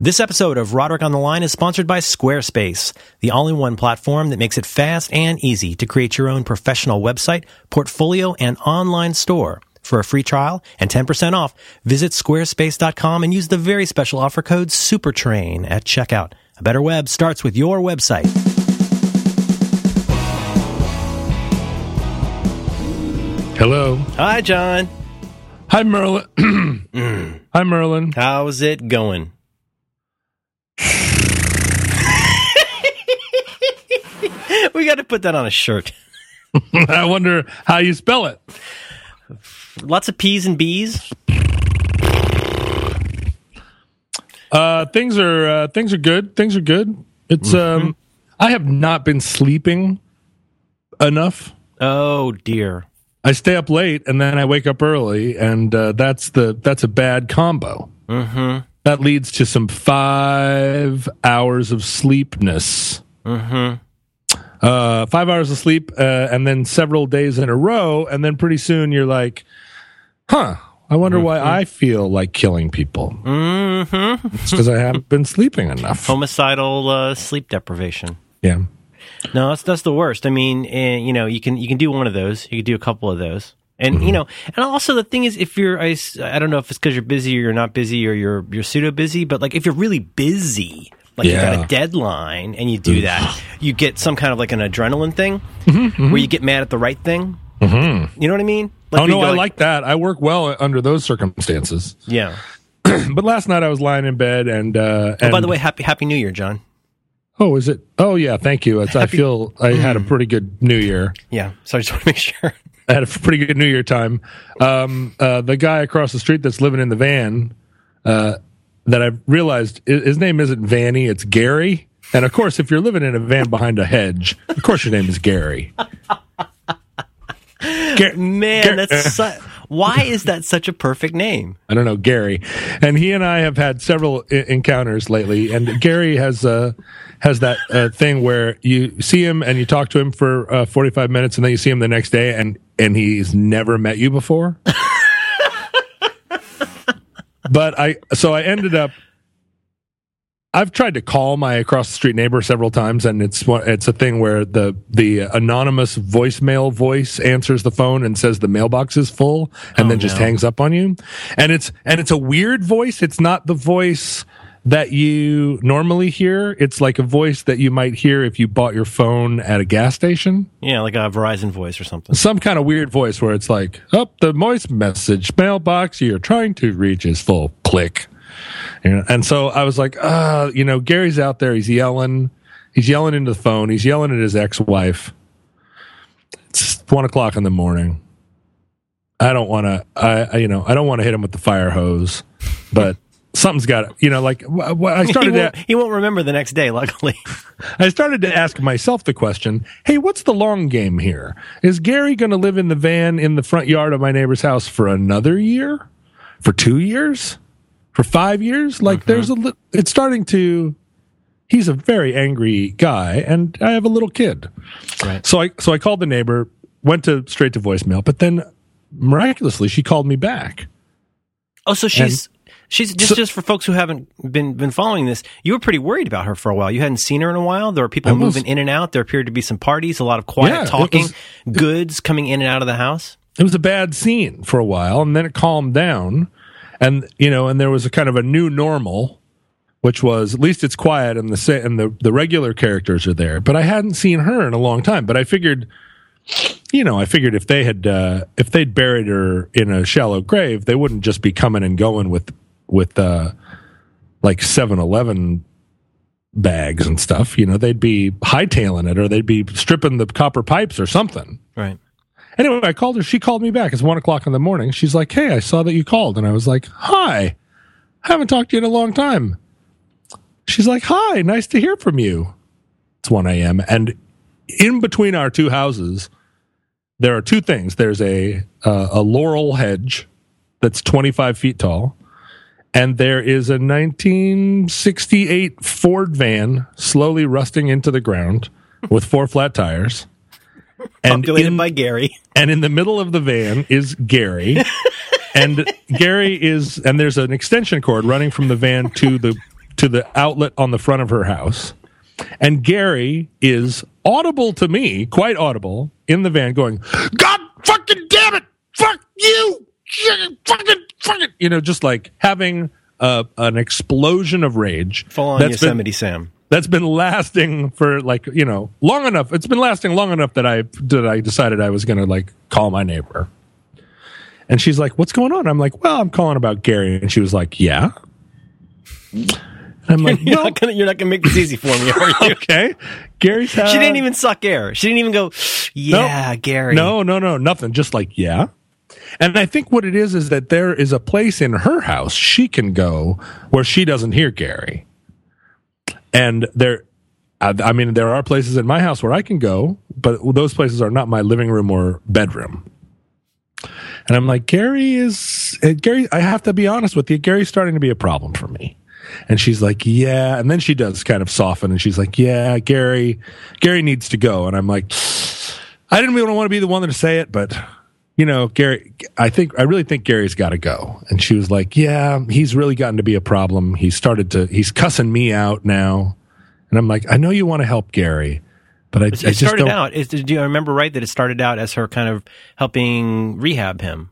This episode of Roderick on the Line is sponsored by Squarespace, the all-in-one platform that makes it fast and easy to create your own professional website, portfolio, and online store. For a free trial and 10% off, visit squarespace.com and use the very special offer code SUPERTRAIN at checkout. A better web starts with your website. Hello. Hi, John. Hi, Merlin. Mm. Hi, Merlin. How's it going? We got to put that on a shirt. I wonder how you spell it. Lots of P's and B's. Uh, things are uh, things are good. Things are good. It's um, I have not been sleeping enough. Oh dear. I stay up late and then I wake up early, and uh, that's the that's a bad combo. Mm-hmm. That leads to some five hours of sleepness. Mm-hmm. Uh, five hours of sleep, uh, and then several days in a row, and then pretty soon you're like, "Huh? I wonder why I feel like killing people." Mm-hmm. It's because I haven't been sleeping enough. Homicidal uh, sleep deprivation. Yeah. No, that's that's the worst. I mean, eh, you know, you can you can do one of those. You can do a couple of those. And you know, and also the thing is, if you're, I, I don't know if it's because you're busy or you're not busy or you're you're pseudo busy, but like if you're really busy, like you got Yeah. a deadline and you do that, you get some kind of like an adrenaline thing Mm-hmm, where you get mad at the right thing. Mm-hmm. You know what I mean? Like oh no, I like that. I work well under those circumstances. Yeah. But last night I was lying in bed and. Uh, Oh, by the way, happy Happy New Year, John. oh, is it? Oh, yeah. Thank you. It's, I feel I had a pretty good New Year. Yeah. So I just want to make sure. I had a pretty good New Year time. Um, uh, the guy across the street that's living in the van, uh, that I realized his name isn't Vanny, it's Gary. And of course, if you're living in a van behind a hedge, of course your name is Gary. Gar- Man, Gar- that's su- why is that such a perfect name? I don't know Gary, and he and I have had several I- encounters lately. And Gary has uh, has that uh, thing where you see him and you talk to him for uh, forty five minutes, and then you see him the next day, and and he's never met you before. but I so I ended up. I've tried to call my across the street neighbor several times, and it's it's a thing where the the anonymous voicemail voice answers the phone and says the mailbox is full, and Oh, then just no. hangs up on you. And it's and it's a weird voice. It's not the voice that you normally hear. It's like a voice that you might hear if you bought your phone at a gas station. Yeah, like a Verizon voice or something. Some kind of weird voice where it's like, "Up the voice message mailbox you're trying to reach is full." Click. And so I was like, uh, you know, Gary's out there. He's yelling. He's yelling into the phone. He's yelling at his ex-wife. It's one o'clock in the morning. I don't want to. I, I, you know, I don't want to hit him with the fire hose, but something's got to. You know, like wh- wh- I He started. won't, to, he won't remember the next day, luckily. I started to ask myself the question, hey, what's the long game here? Is Gary going to live in the van in the front yard of my neighbor's house for another year? For two years? For five years? Like mm-hmm. there's a, li- it's starting to, he's a very angry guy and I have a little kid. Right. So I, so I called the neighbor, went to straight to voicemail, but then miraculously she called me back. Oh, so she's she's just So- just for folks who haven't been been following this. You were pretty worried about her for a while. You hadn't seen her in a while. There were people was. moving in and out. There appeared to be some parties, a lot of quiet Yeah, talking, was- goods coming in and out of the house. it was a bad scene for a while and then it calmed down and you know and there was a kind of a new normal which was at least it's quiet and the and the the regular characters are there but i hadn't seen her in a long time but i figured you know i figured if they had uh if they'd buried her in a shallow grave they wouldn't just be coming and going with with uh like 7-eleven bags and stuff you know they'd be hightailing it or they'd be stripping the copper pipes or something Right. Anyway, I called her. She called me back. It's one o'clock in the morning. She's like, Hey, I saw that you called. And I was like, Hi. I haven't talked to you in a long time. She's like, Hi, nice to hear from you. It's 1 a.m. And in between our two houses, there are two things. There's a uh, a laurel hedge that's 25 feet tall, and there is a 1968 Ford van slowly rusting into the ground with four flat tires. And Populated in, by Gary. and in the middle of the van is Gary. and Gary is, and there's an extension cord running from the van to the to the outlet on the front of her house. And Gary is audible to me, quite audible, in the van going, God fucking damn it! Fuck you! Fucking, fucking, you know, just like having uh, an explosion of rage. Full on Yosemite been, Sam. That's been lasting for like, you know, long enough. It's been lasting long enough that I, that I decided I was going to like call my neighbor. And she's like, "What's going on?" I'm like, "Well, I'm calling about Gary." And she was like, "Yeah." And I'm like, you're, not gonna, you're not gonna make this easy for me, are you? okay. Gary's. Had, she didn't even suck air. She didn't even go, "Yeah, no, Gary." No, no, no, nothing. Just like, yeah. And I think what it is is that there is a place in her house she can go where she doesn't hear Gary. And there, I mean, there are places in my house where I can go, but those places are not my living room or bedroom. And I'm like, Gary is, uh, Gary, I have to be honest with you. Gary's starting to be a problem for me. And she's like, yeah. And then she does kind of soften and she's like, yeah, Gary, Gary needs to go. And I'm like, I didn't really want to be the one to say it, but you know, Gary, I think, I really think Gary's got to go. And she was like, yeah, he's really gotten to be a problem. He started to, he's cussing me out now. And I'm like, I know you want to help Gary, but I, it I just started out. Is, do you remember right that it started out as her kind of helping rehab him?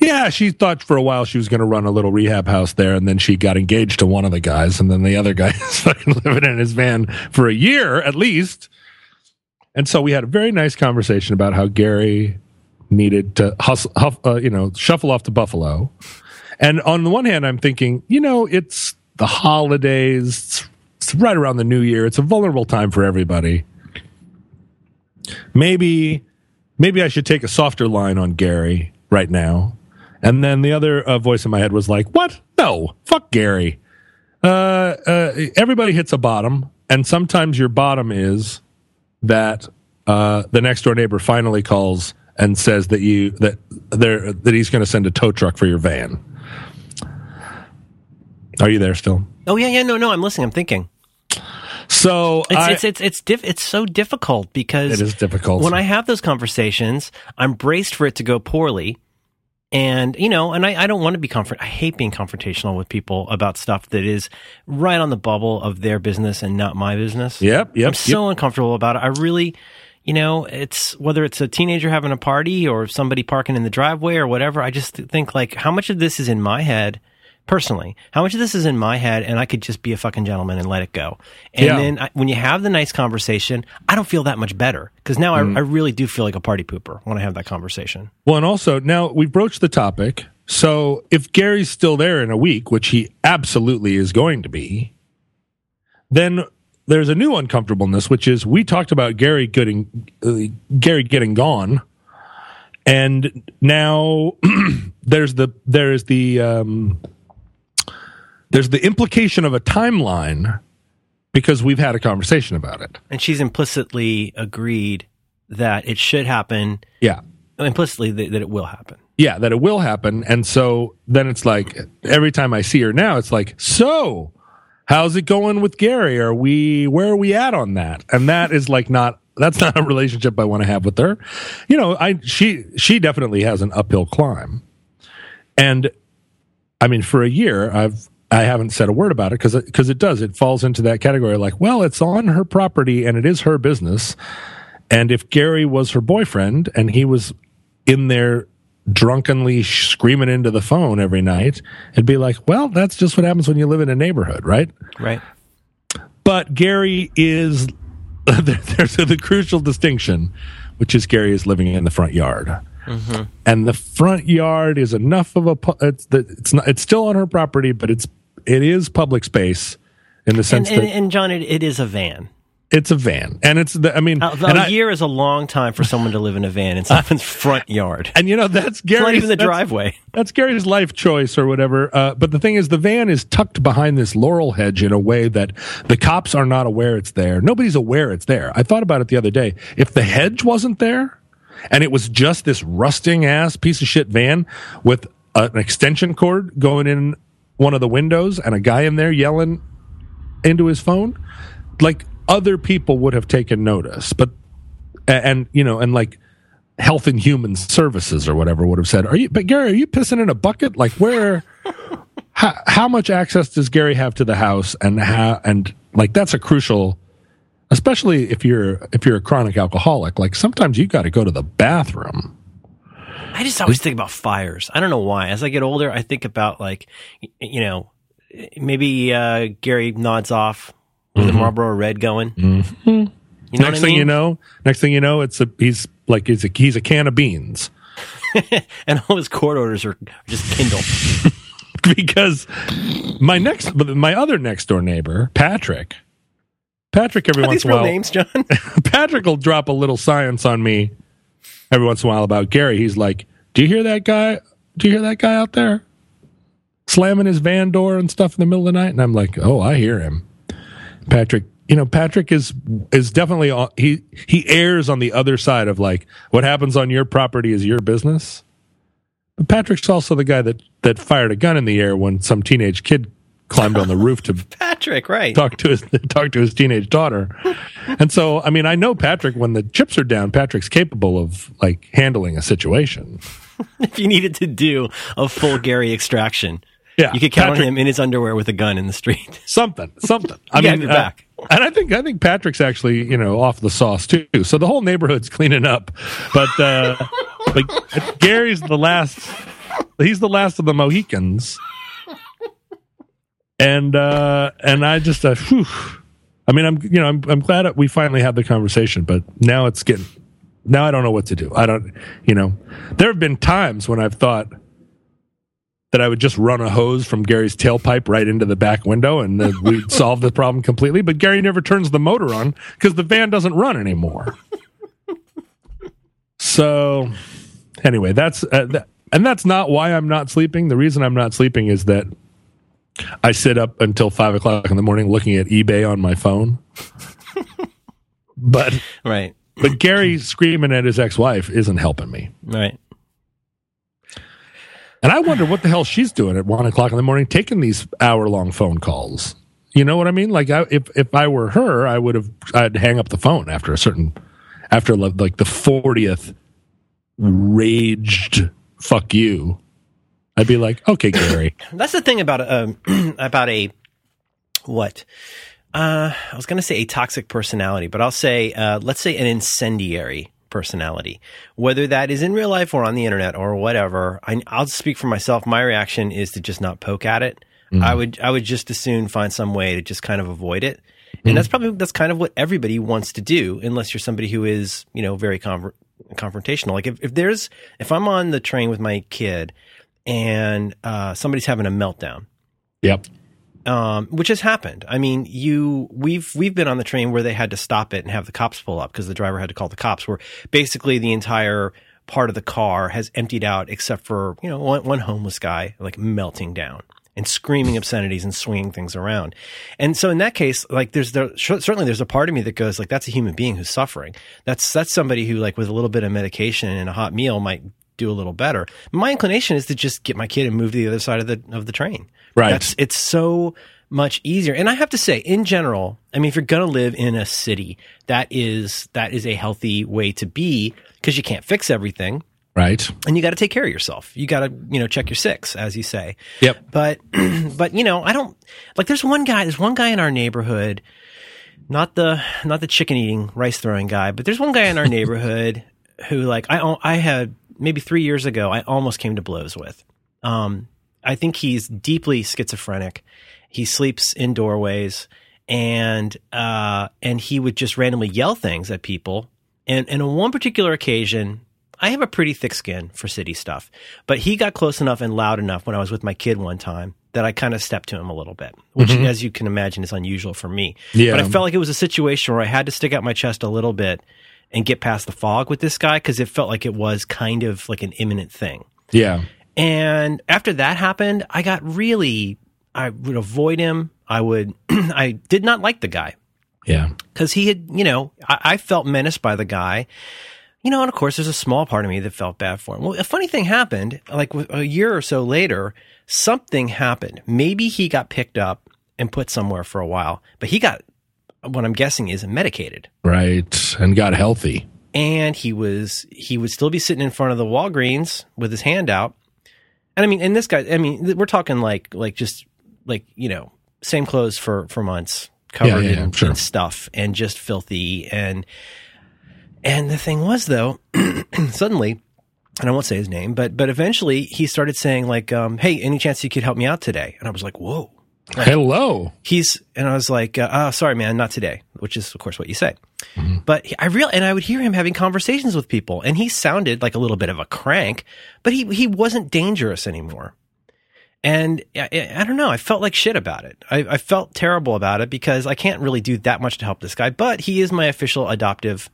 Yeah, she thought for a while she was going to run a little rehab house there, and then she got engaged to one of the guys, and then the other guy is fucking living in his van for a year at least. And so we had a very nice conversation about how Gary needed to hustle, huff, uh, you know, shuffle off to Buffalo. And on the one hand, I'm thinking, you know, it's the holidays, it's right around the new year, it's a vulnerable time for everybody maybe maybe I should take a softer line on Gary right now. And then the other uh, voice in my head was like, "What? No, fuck Gary." Uh, uh, everybody hits a bottom, and sometimes your bottom is that uh, the next door neighbor finally calls and says that you that there that he's going to send a tow truck for your van. Are you there still? Oh yeah, yeah. No, no. I'm listening. I'm thinking. So it's I, it's it's it's, diff, it's so difficult because it is difficult. When I have those conversations, I'm braced for it to go poorly. And, you know, and I, I don't want to be comfort. I hate being confrontational with people about stuff that is right on the bubble of their business and not my business. Yep. Yep. I'm so yep. uncomfortable about it. I really, you know, it's whether it's a teenager having a party or somebody parking in the driveway or whatever. I just think like how much of this is in my head personally, how much of this is in my head and I could just be a fucking gentleman and let it go. And yeah. then I, when you have the nice conversation, I don't feel that much better because now mm. I, I, really do feel like a party pooper when I have that conversation. Well, and also now we've broached the topic. So if Gary's still there in a week, which he absolutely is going to be, then there's a new uncomfortableness, which is we talked about Gary getting uh, Gary getting gone, and now there's the there's the um, there's the implication of a timeline because we've had a conversation about it. And she's implicitly agreed that it should happen. Yeah. Implicitly that, that, it will happen. Yeah, that it will happen. And so then it's like every time I see her now, it's like, so how's it going with Gary? Are we, where are we at on that? And that is like not, that's not a relationship I want to have with her. You know, I, she, she definitely has an uphill climb. And I mean, for a year, I've, I haven't said a word about it because because it, it, does. It falls into that category. Like, well, it's on her property and it is her business. And if Gary was her boyfriend and he was in there drunkenly screaming into the phone every night, it'd be like, well, that's just what happens when you live in a neighborhood, right? Right. But Gary is there's the crucial distinction, which is Gary is living in the front yard. Mm-hmm. And the front yard is enough of a it's it's not it's still on her property, but it's it is public space in the sense and, and, that and John, it, it is a van. It's a van, and it's the. I mean, a, a I, year is a long time for someone to live in a van in someone's front yard. And you know that's Gary's not even the that's, driveway. That's Gary's life choice or whatever. Uh, but the thing is, the van is tucked behind this laurel hedge in a way that the cops are not aware it's there. Nobody's aware it's there. I thought about it the other day. If the hedge wasn't there, and it was just this rusting ass piece of shit van with an extension cord going in one of the windows and a guy in there yelling into his phone like other people would have taken notice but and you know and like health and human services or whatever would have said are you but gary are you pissing in a bucket like where how, how much access does Gary have to the house, and how and like that's a crucial, especially if you're if you're a chronic alcoholic. Like sometimes you got to go to the bathroom. I just always think about fires. I don't know why. As I get older, I think about like, you know, maybe uh, Gary nods off with a Marlboro Red going. Mm-hmm. You know next thing you know, next thing you know, it's a he's like he's a he's a can of beans and all his court orders are just Kindle. because my next my other next door neighbor Patrick. Patrick every Are once in a while names, John? Patrick will drop a little science on me every once in a while about Gary. He's like, "Do you hear that guy? Do you hear that guy out there slamming his van door and stuff in the middle of the night?" And I'm like, "Oh, I hear him." Patrick, you know, Patrick is is definitely on, he he errs on the other side of like what happens on your property is your business. But Patrick's also the guy that that fired a gun in the air when some teenage kid climbed on the roof to Patrick, right. talk to his talk to his teenage daughter. And so, I mean, I know Patrick when the chips are down, Patrick's capable of like handling a situation. If you needed to do a full Gary extraction, Yeah, you could count Patrick- on him in his underwear with a gun in the street. Something, something. I mean, your uh, back. and I think I think Patrick's actually you know off the sauce too. So the whole neighborhood's cleaning up, but uh, like Gary's the last. He's the last of the Mohicans, and uh, and I just uh, whew, I mean I'm you know I'm I'm glad we finally had the conversation, but now it's getting now I don't know what to do. I don't you know there have been times when I've thought that I would just run a hose from Gary's tailpipe right into the back window and then we'd solve the problem completely. But Gary never turns the motor on because the van doesn't run anymore. so, anyway, that's uh, that, and that's not why I'm not sleeping. The reason I'm not sleeping is that I sit up until five o'clock in the morning looking at eBay on my phone. but Right. but Gary screaming at his ex-wife isn't helping me. Right. And I wonder what the hell she's doing at one o'clock in the morning, taking these hour long phone calls. You know what I mean? Like, I, if if I were her, I would have I'd hang up the phone after a certain after like the fortieth raged fuck you. I'd be like, okay, Gary, That's the thing about um about a what? Uh, I was going to say a toxic personality, but I'll say uh, let's say an incendiary personality. Whether that is in real life or on the internet or whatever, I, I'll speak for myself. My reaction is to just not poke at it. I would I would just as soon find some way to just kind of avoid it. And that's probably that's kind of what everybody wants to do, unless you're somebody who is you know very confrontational. Like if, if there's if I'm on the train with my kid and uh, somebody's having a meltdown, yep, um, which has happened. I mean, you we've we've been on the train where they had to stop it and have the cops pull up because the driver had to call the cops. Where basically the entire part of the car has emptied out except for you know one, one homeless guy like melting down and screaming obscenities and swinging things around. And so in that case, like there's there certainly there's a part of me that goes like that's a human being who's suffering. That's that's somebody who like with a little bit of medication and a hot meal might do a little better. My inclination is to just get my kid and move to the other side of the of the train. Right. That's it's so much easier. And I have to say, in general, I mean, if you're going to live in a city, that is that is a healthy way to be because you can't fix everything, right, and you got to take care of yourself. You got to you know check your six, as you say. yep, But but you know, I don't like. There's one guy. There's one guy in our neighborhood, not the not the chicken eating rice throwing guy, but there's one guy in our neighborhood who like I I had maybe three years ago. I almost came to blows with. Um, I think he's deeply schizophrenic. He sleeps in doorways, and uh, and he would just randomly yell things at people. And and on one particular occasion, I have a pretty thick skin for city stuff, but he got close enough and loud enough when I was with my kid one time that I kind of stepped to him a little bit, which, as you can imagine, is unusual for me. Yeah. But I felt like it was a situation where I had to stick out my chest a little bit and get past the fog with this guy because it felt like it was kind of like an imminent thing. yeah, And after that happened, I got really, I would avoid him. I would, I did not like the guy yeah, because he had, you know, I, I felt menaced by the guy. You know, and of course, there's a small part of me that felt bad for him. Well, a funny thing happened, like a year or so later, something happened. Maybe he got picked up and put somewhere for a while, but he got, what I'm guessing is medicated. right, and got healthy. And he was, he would still be sitting in front of the Walgreens with his hand out And I mean, and this guy, I mean, we're talking like like just like you know, same clothes for for months, covered Yeah, yeah, in, sure. in stuff, and just filthy. And and the thing was though, suddenly. And I won't say his name, but but eventually he started saying like, um, "Hey, any chance you could help me out today?" And I was like, "Whoa!" Hello. he's and I was like, uh, "Oh, sorry, man, not today," which is of course what you say. But I real and I would hear him having conversations with people, and he sounded like a little bit of a crank, but he he wasn't dangerous anymore. And I, I I don't know, I felt like shit about it. I, I felt terrible about it because I can't really do that much to help this guy. But he is my official adoptive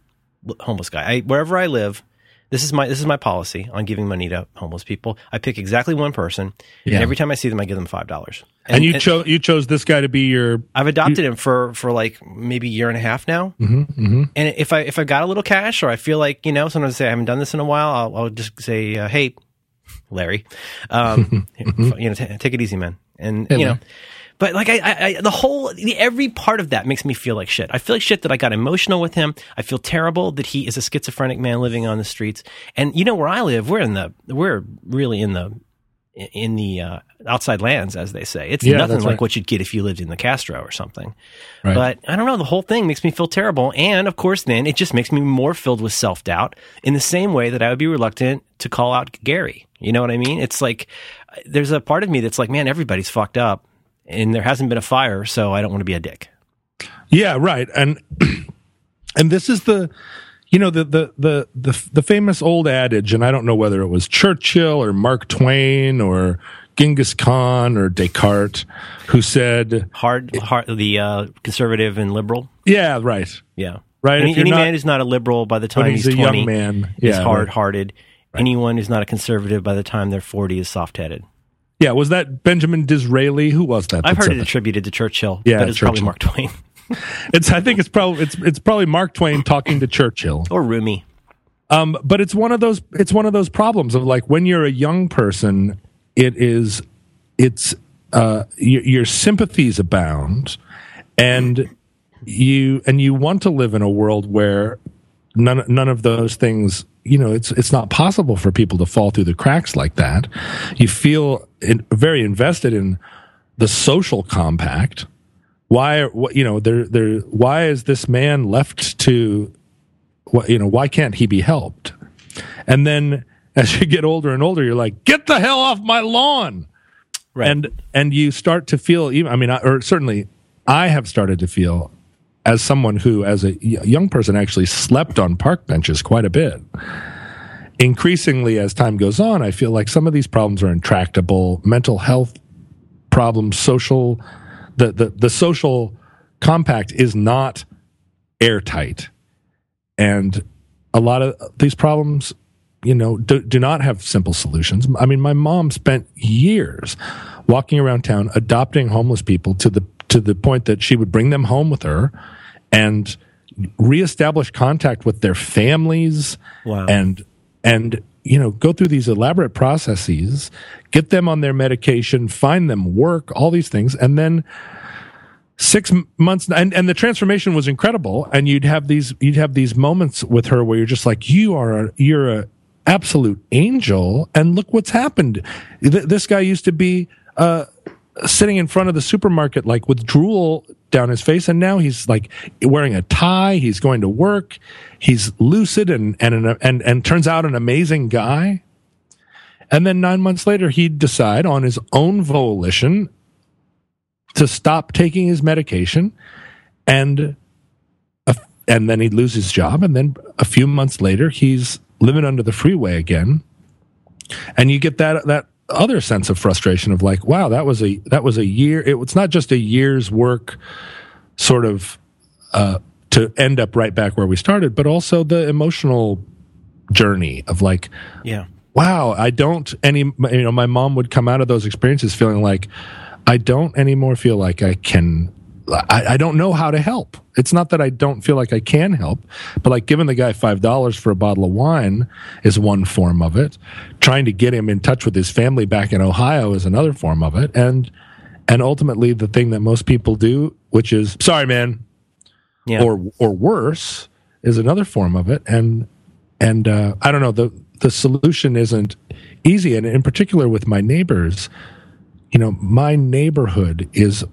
homeless guy. I, wherever I live, this is my this is my policy on giving money to homeless people. I pick exactly one person, Yeah. and every time I see them, I give them five dollars. And, you chose you chose this guy to be your I've adopted him for for like maybe a year and a half now. Mm-hmm, And if I if I got a little cash or I feel like you know sometimes I say I haven't done this in a while, I'll, I'll just say, uh, "Hey, Larry, um, you know, t- take it easy, man." And you know, Larry. But like I, I, I the whole the, every part of that makes me feel like shit. I feel like shit that I got emotional with him. I feel terrible that he is a schizophrenic man living on the streets. And you know where I live, we're in the we're really in the in the uh, outside lands, as they say. It's Yeah, nothing like right. what you'd get if you lived in the Castro or something. Right. But I don't know. The whole thing makes me feel terrible. And of course, then it just makes me more filled with self doubt in the same way that I would be reluctant to call out Gary. You know what I mean? It's like there's a part of me that's like, man, everybody's fucked up and there hasn't been a fire, so I don't want to be a dick. Yeah, right. And and this is the you know the the the the the famous old adage and I don't know whether it was Churchill or Mark Twain or Genghis Khan or Descartes who said, Hard, hard the uh, conservative and liberal. yeah, right. Yeah. Right, Any, any not- man is not a liberal by the time he's, he's, a 20 young man. is Yeah, hard right. hearted. Anyone who's not a conservative by the time they're 40 is soft headed. Yeah, was that Benjamin Disraeli? Who was that? I've heard it that? attributed to Churchill, Yeah, but it's probably Mark Twain It's I think it's probably it's it's probably Mark Twain talking to Churchill. or Rumi. Um, but it's one of those it's one of those problems of like when you're a young person, it is it's uh, your, your sympathies abound, and you and you want to live in a world where none none of those things. You know, it's it's not possible for people to fall through the cracks like that. You feel in, very invested in the social compact. Why, what, you know, there, there. Why is this man left to you know, why can't he be helped? And then as you get older and older, you're like, get the hell off my lawn. Right. And, and you start to feel, even, I mean, I, or certainly I have started to feel as someone who, as a young person, actually slept on park benches quite a bit. Increasingly, as time goes on, I feel like some of these problems are intractable. Mental health problems, social, the, the, the social compact is not airtight and a lot of these problems you know do, do not have simple solutions i mean my mom spent years walking around town adopting homeless people to the to the point that she would bring them home with her and reestablish contact with their families Wow. and and you know go through these elaborate processes get them on their medication find them work all these things. And then six months and, and the transformation was incredible. And you'd have these you'd have these moments with her where you're just like you are a you're a absolute angel. And look what's happened. Th- this guy used to be uh sitting in front of the supermarket like with drool down his face and now he's like wearing a tie he's going to work he's lucid and and an, and and turns out an amazing guy. And then 9 months later he'd decide on his own volition to stop taking his medication and a, and then he'd lose his job and then a few months later he's living under the freeway again. And you get that that other sense of frustration of like wow that was a that was a year it was not just a year's work sort of uh to end up right back where we started but also the emotional journey of like Yeah. wow, I don't any, you know, my mom would come out of those experiences feeling like I don't anymore feel like I can, I, I don't know how to help. It's not that I don't feel like I can help, but like giving the guy $5 for a bottle of wine is one form of it. Trying to get him in touch with his family back in Ohio is another form of it. And, and ultimately the thing that most people do, which is, sorry, man, Yeah. or or worse is another form of it and and uh, i don't know the the solution isn't easy. And in particular with my neighbors, you know, my neighborhood is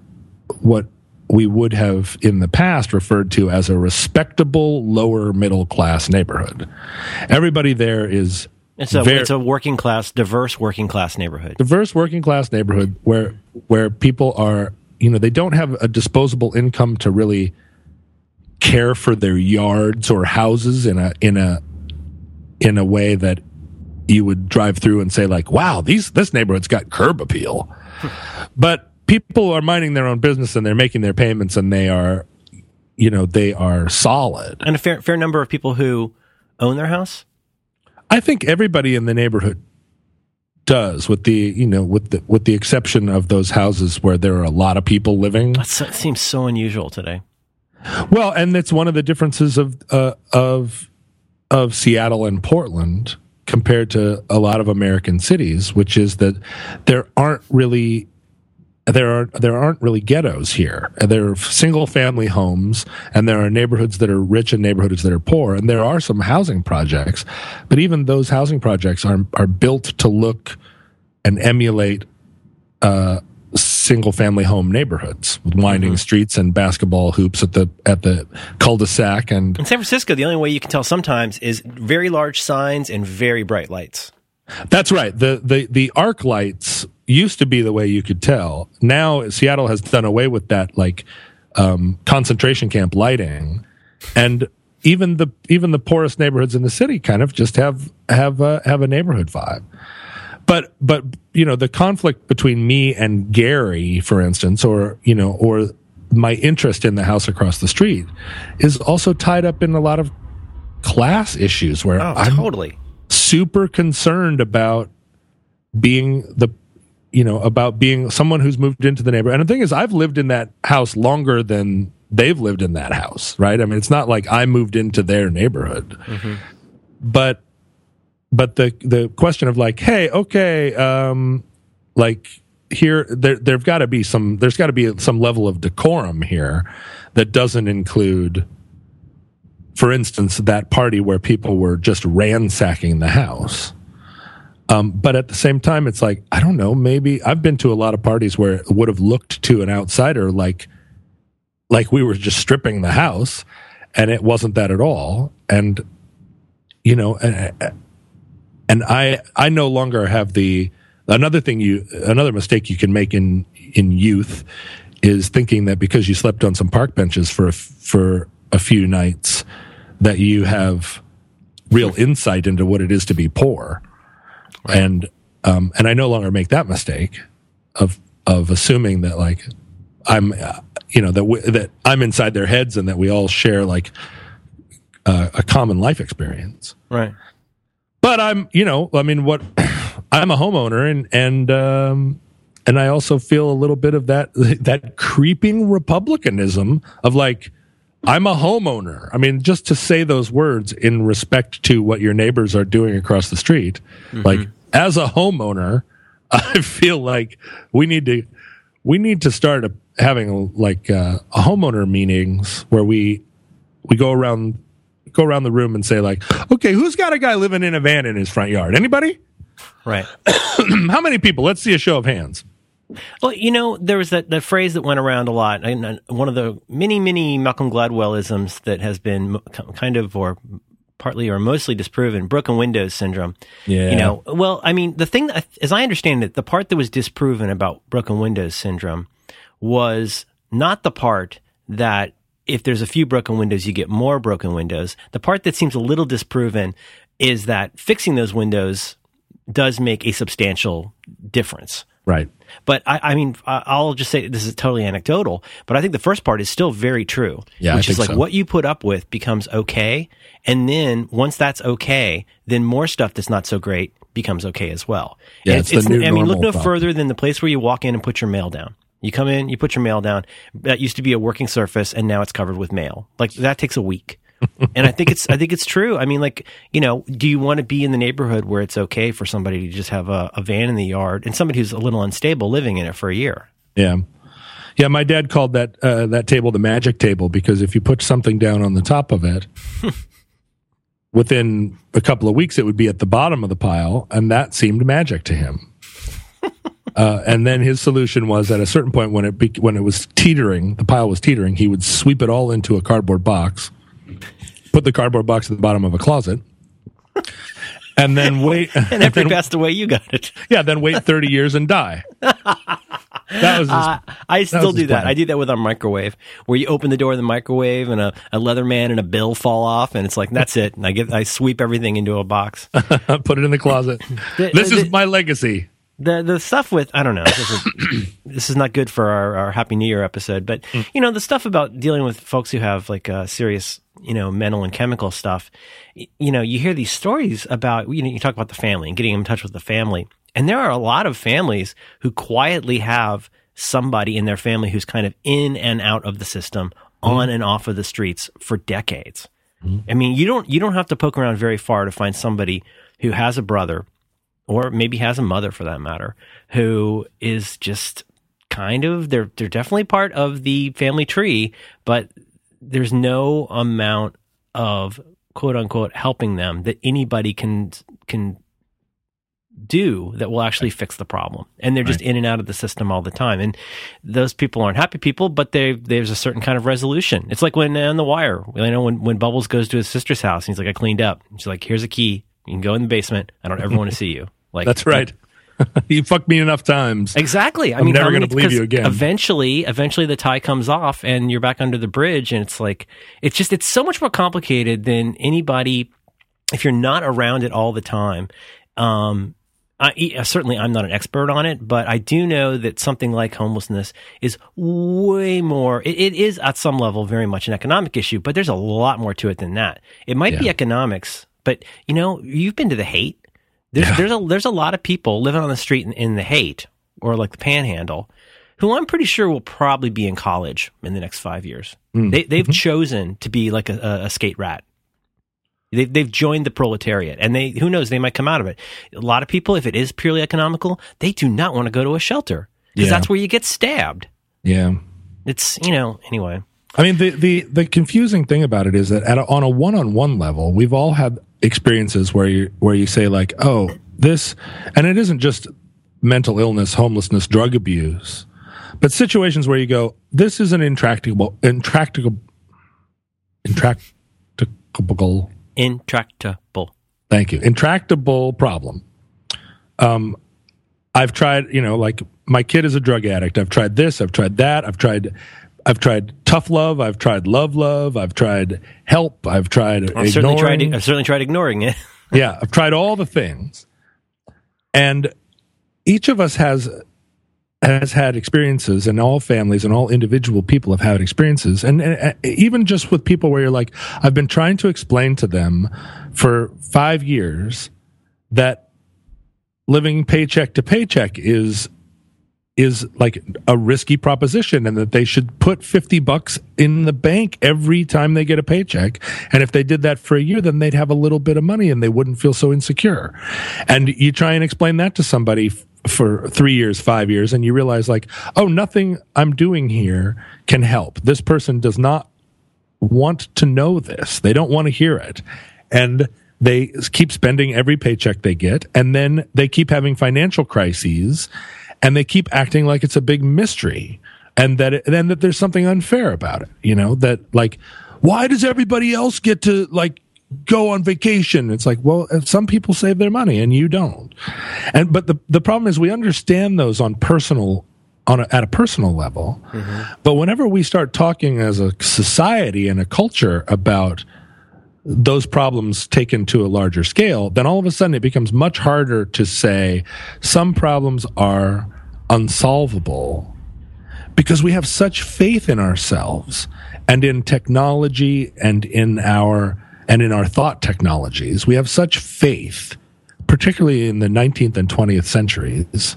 what we would have in the past referred to as a respectable lower middle class neighborhood. Everybody there is it's a very, it's a working class, diverse working class neighborhood. Diverse working class neighborhood where where people are, you know, they don't have a disposable income to really care for their yards or houses in a in a in a way that you would drive through and say like, "Wow, these this neighborhood's got curb appeal." but people are minding their own business and they're making their payments and they are you know, they are solid. And a fair fair number of people who own their house? I think everybody in the neighborhood does with the you know with the with the exception of those houses where there are a lot of people living that seems so unusual today well and it's one of the differences of uh, of of Seattle and Portland compared to a lot of American cities which is that there aren't really there are there aren't really ghettos here. There are single family homes, and there are neighborhoods that are rich and neighborhoods that are poor, and there are some housing projects, but even those housing projects are are built to look and emulate uh, single family home neighborhoods with winding mm-hmm. streets and basketball hoops at the at the cul-de-sac and in San Francisco the only way you can tell sometimes is very large signs and very bright lights. That's right. The the the arc lights used to be the way you could tell. Now Seattle has done away with that like um, concentration camp lighting, and even the even the poorest neighborhoods in the city kind of just have have a, have a neighborhood vibe. But but you know the conflict between me and Gary, for instance, or you know, or my interest in the house across the street is also tied up in a lot of class issues where oh, I'm totally super concerned about being the you know, about being someone who's moved into the neighborhood. And the thing is, I've lived in that house longer than they've lived in that house, right? I mean, it's not like I moved into their neighborhood, mm-hmm. but but the the question of like, hey, okay, um, like here there there've got to be some there's got to be some level of decorum here that doesn't include for instance that party where people were just ransacking the house um, but at the same time, it's like, I don't know, maybe I've been to a lot of parties where it would have looked to an outsider like, like we were just stripping the house and it wasn't that at all. And, you know, and, and I, I no longer have the, another thing you, another mistake you can make in, in youth is thinking that because you slept on some park benches for, for a few nights that you have real insight into what it is to be poor Right. And um, and I no longer make that mistake of of assuming that like I'm uh, you know that w- that I'm inside their heads and that we all share like uh, a common life experience. Right. But I'm you know I mean what I'm a homeowner and and um, and I also feel a little bit of that that creeping republicanism of like I'm a homeowner. I mean, just to say those words in respect to what your neighbors are doing across the street, mm-hmm. like as a homeowner, I feel like we need to we need to start a, having like uh, a homeowner meetings where we we go around go around the room and say like, okay, who's got a guy living in a van in his front yard? Anybody? Right. How many people? Let's see a show of hands. Well, you know, there was that, that phrase that went around a lot, and one of the many, many Malcolm Gladwellisms that has been kind of or partly or mostly disproven broken windows syndrome. Yeah. You know, well, I mean, the thing, that, as I understand it, the part that was disproven about broken windows syndrome was not the part that if there's a few broken windows, you get more broken windows. The part that seems a little disproven is that fixing those windows does make a substantial difference. Right. But I, I, mean, I'll just say this is totally anecdotal, but I think the first part is still very true. Yeah, which is like so. what you put up with becomes okay, and then once that's okay, then more stuff that's not so great becomes okay as well. Yeah, it's, it's, it's I mean, look no further than the place where you walk in and put your mail down. You come in, you put your mail down. That used to be a working surface, and now it's covered with mail. Like that takes a week and I think it's I think it's true. I mean, like you know, do you want to be in the neighborhood where it's okay for somebody to just have a, a van in the yard and somebody who's a little unstable living in it for a year? Yeah. Yeah, my dad called that uh, that table the magic table because if you put something down on the top of it, within a couple of weeks, it would be at the bottom of the pile, and that seemed magic to him. Uh, and then his solution was at a certain point when it be- when it was teetering, the pile was teetering, he would sweep it all into a cardboard box, put the cardboard box at the bottom of a closet, and then wait. And after he passed away, you got it. yeah, then wait thirty years and die. That was his, Uh, I still do that. plan. I do that with our microwave, where you open the door of the microwave and a, a Leatherman and a bill fall off, and it's like that's it. And I get I sweep everything into a box. put it in the closet. The- this the- is my legacy. The the stuff with I don't know. This is, this is not good for our, our Happy New Year episode, but mm. you know the stuff about dealing with folks who have like uh, serious you know mental and chemical stuff. You know, you hear these stories about you know you talk about the family and getting in touch with the family, and there are a lot of families who quietly have somebody in their family who's kind of in and out of the system, mm-hmm. on and off of the streets for decades. Mm-hmm. I mean, you don't you don't have to poke around very far to find somebody who has a brother or maybe has a mother for that matter, who is just kind of they're they're definitely part of the family tree, but there's no amount of quote unquote helping them that anybody can can do that will actually fix the problem. And they're just in and out of the system all the time. And those people aren't happy people, but they there's a certain kind of resolution. It's like when on the wire, you know, when when Bubbles goes to his sister's house, and he's like, I cleaned up. She's like, here's a key. You can go in the basement. I don't ever want to see you. Like That's right. you fucked me enough times. Exactly. I I'm mean, never gonna many- believe you again. Eventually, eventually the tie comes off and you're back under the bridge and it's like, it's just, it's so much more complicated than anybody, if you're not around it all the time. Um, I, e- certainly I'm not an expert on it, but I do know that something like homelessness is way more, it, it is at some level very much an economic issue, but there's a lot more to it than that. It might be economics, but you know, you've been to the Haight. There's, there's a there's a lot of people living on the street in, in the Haight or like the panhandle who I'm pretty sure will probably be in college in the next five years. Mm. They, they've mm-hmm. chosen to be like a, a, skate rat. They, they've joined the proletariat, and they who knows they might come out of it. A lot of people, if it is purely economical, they do not want to go to a shelter because Yeah. that's where you get stabbed. Yeah. It's you know anyway. I mean, the, the, the confusing thing about it is that at a, on a one-on-one level, we've all had experiences where you, where you say like, oh, this, and it isn't just mental illness, homelessness, drug abuse, but situations where you go, this is an intractable, intractable, intractable, Intractable. Thank you. Intractable problem. Um, I've tried, you know, like my kid is a drug addict. I've tried this. I've tried that. I've tried, I've tried tough love. I've tried love, love. I've tried help. I've tried I've certainly tried. ignoring. I've certainly tried ignoring it. yeah, I've tried all the things, and each of us has has had experiences, and all families and all individual people have had experiences, and, and even just with people where you're like, I've been trying to explain to them for five years that living paycheck to paycheck is is like a risky proposition and that they should put 50 bucks in the bank every time they get a paycheck and if they did that for a year then they'd have a little bit of money and they wouldn't feel so insecure and you try and explain that to somebody for 3 years 5 years and you realize like oh nothing I'm doing here can help this person does not want to know this. They don't want to hear it. And they keep spending every paycheck they get. And then they keep having financial crises and they keep acting like it's a big mystery and that, it, and that there's something unfair about it. You know, that like, why does everybody else get to like go on vacation? It's like, well, some people save their money and you don't. And, but the, the problem is we understand those on personal on a, at a personal level. Mm-hmm. But whenever we start talking as a society and a culture about those problems taken to a larger scale, then all of a sudden it becomes much harder to say some problems are unsolvable because we have such faith in ourselves and in technology and in our and in our thought technologies. We have such faith, particularly in the 19th and 20th centuries,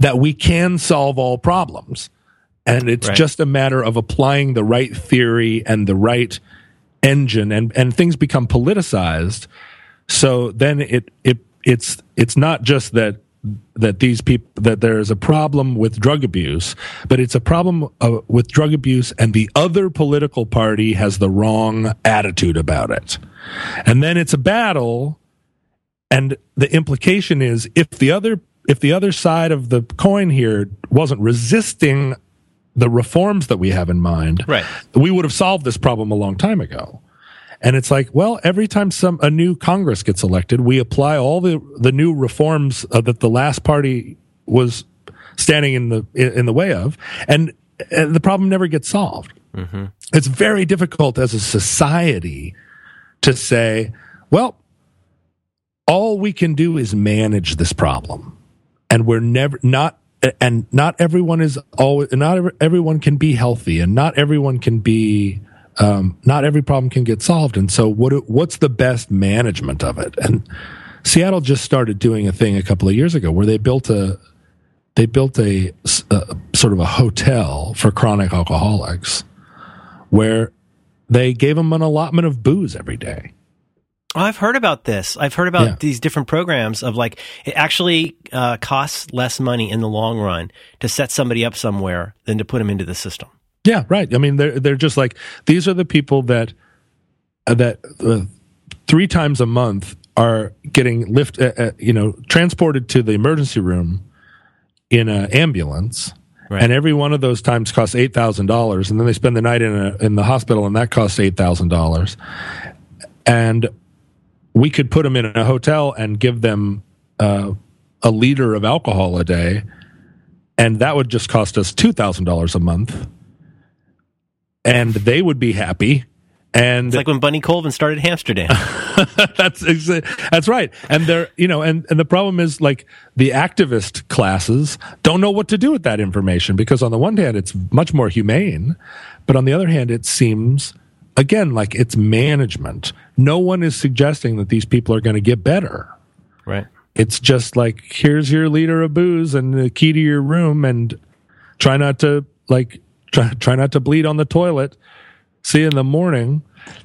that we can solve all problems. And it's Right. just a matter of applying the right theory and the right engine and, and things become politicized. So then it, it, it's, it's not just that, that these people, that there is a problem with drug abuse, but it's a problem uh, with drug abuse and the other political party has the wrong attitude about it. And then it's a battle and the implication is if the other if the other side of the coin here wasn't resisting the reforms that we have in mind, right. we would have solved this problem a long time ago. And it's like, well, every time some a new Congress gets elected, we apply all the the new reforms uh, that the last party was standing in the in the way of, and, and the problem never gets solved. Mm-hmm. It's very difficult as a society to say, well, all we can do is manage this problem, and we're never not and not everyone is always not everyone can be healthy, and not everyone can be um, not every problem can get solved. And so, what what's the best management of it? And Seattle just started doing a thing a couple of years ago where they built a they built a, a sort of a hotel for chronic alcoholics where they gave them an allotment of booze every day. Oh, I've heard about this. I've heard about yeah. these different programs of like it actually uh, costs less money in the long run to set somebody up somewhere than to put them into the system. Yeah, right. I mean, they're they're just like these are the people that uh, that uh, three times a month are getting lift, uh, uh you know, transported to the emergency room in an ambulance. Right. And every one of those times costs eight thousand dollars, and then they spend the night in a, in the hospital, and that costs eight thousand dollars. And we could put them in a hotel and give them uh, a liter of alcohol a day, and that would just cost us two thousand dollars a month, and they would be happy and it's like when Bunny Colvin started Hamsterdam. that's that's right. And they're you know, and and the problem is like the activist classes don't know what to do with that information because on the one hand it's much more humane, but on the other hand it seems again like it's management. No one is suggesting that these people are going to get better. Right. It's just like here's your liter of booze and the key to your room and try not to like try try not to bleed on the toilet see you in the morning,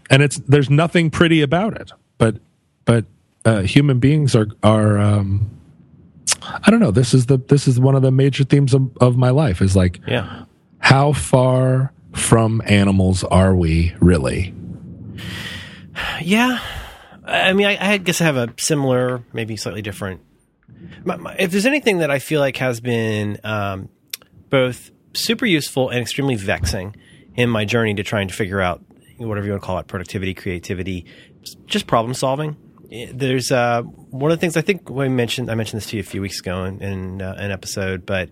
and it's there's nothing pretty about it. But but uh, human beings are are um, I don't know. This is the this is one of the major themes of, of my life. Is like yeah, how far from animals are we really? Yeah, I mean, I, I guess I have a similar, maybe slightly different. My, my, if there's anything that I feel like has been um, both super useful and extremely vexing, in my journey to trying to figure out whatever you want to call it, productivity, creativity, just problem solving. There's uh, one of the things I think we mentioned. I mentioned this to you a few weeks ago in, in uh, an episode, but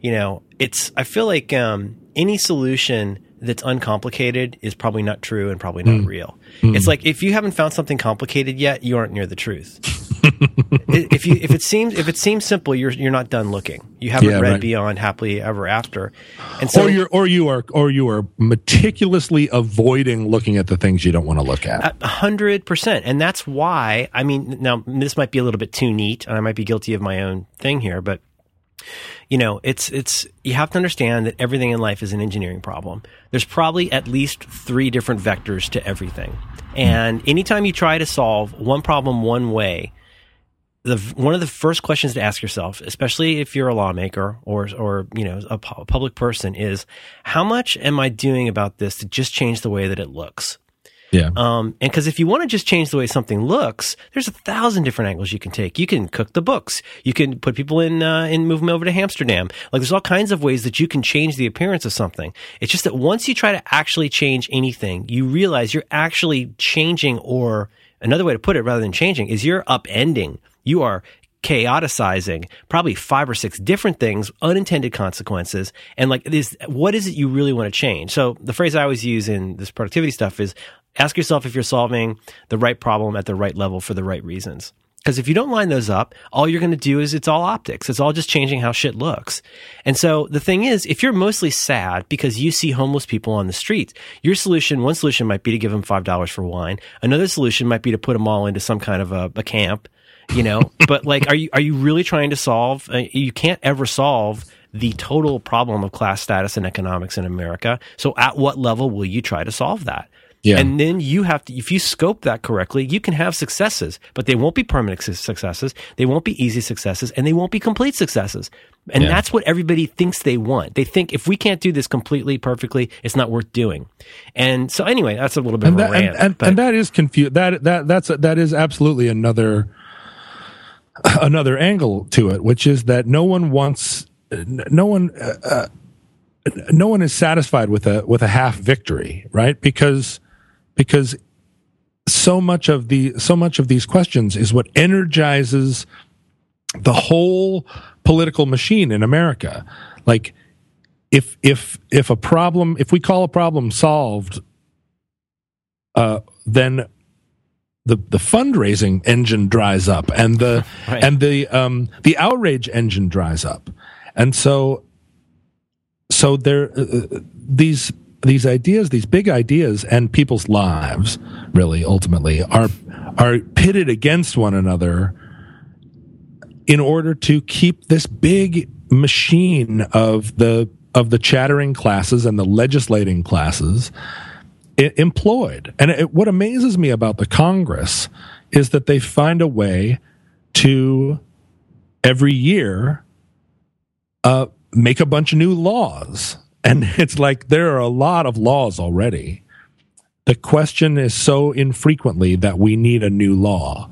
you know, it's. I feel like um, any solution that's uncomplicated is probably not true and probably not mm. real. Mm. It's like if you haven't found something complicated yet, you aren't near the truth. if you if it seems if it seems simple, you're you're not done looking. You haven't yeah, read right. beyond happily ever after, and so or you or you are or you are meticulously avoiding looking at the things you don't want to look at. A hundred percent, and that's why. I mean, now this might be a little bit too neat, and I might be guilty of my own thing here, but you know, it's it's you have to understand that everything in life is an engineering problem. There's probably at least three different vectors to everything. And anytime you try to solve one problem one way, the one of the first questions to ask yourself, especially if you're a lawmaker or or you know a, a public person, is how much am I doing about this to just change the way that it looks? Yeah. Um, and because if you want to just change the way something looks, there's a thousand different angles you can take. You can cook the books. You can put people in uh, and move them over to Hamsterdam. Like there's all kinds of ways that you can change the appearance of something. It's just that once you try to actually change anything, you realize you're actually changing, or another way to put it, rather than changing, is you're upending. You are chaoticizing probably five or six different things, unintended consequences, and like this, what is it you really want to change? So the phrase I always use in this productivity stuff is ask yourself if you're solving the right problem at the right level for the right reasons. Because if you don't line those up, all you're going to do is it's all optics. It's all just changing how shit looks. And so the thing is, if you're mostly sad because you see homeless people on the streets, your solution, one solution might be to give them $5 for wine. Another solution might be to put them all into some kind of a, a camp, you know? but like, are you, are you really trying to solve, uh, you can't ever solve the total problem of class status and economics in America. So at what level will you try to solve that? Yeah. And then you have to, if you scope that correctly, you can have successes, but they won't be permanent successes. They won't be easy successes and they won't be complete successes. And Yeah. that's what everybody thinks they want. They think if we can't do this completely perfectly, it's not worth doing. And so anyway, that's a little bit and of a that, rant. and, and, and that is confused. That that that's that is absolutely another another angle to it, which is that no one wants, no one, uh, uh, no one is satisfied with a with a half victory, right? Because because so much of the so much of these questions is what energizes the whole political machine in America. Like if if if a problem if we call a problem solved uh, then the the fundraising engine dries up and the Right. and the um the outrage engine dries up and so so there uh, uh, these these ideas these big ideas and people's lives really ultimately are are pitted against one another in order to keep this big machine of the of the chattering classes and the legislating classes employed. And it, what amazes me about the Congress is that they find a way to every year uh, make a bunch of new laws. And it's like there are a lot of laws already. The question is so infrequently that we need a new law.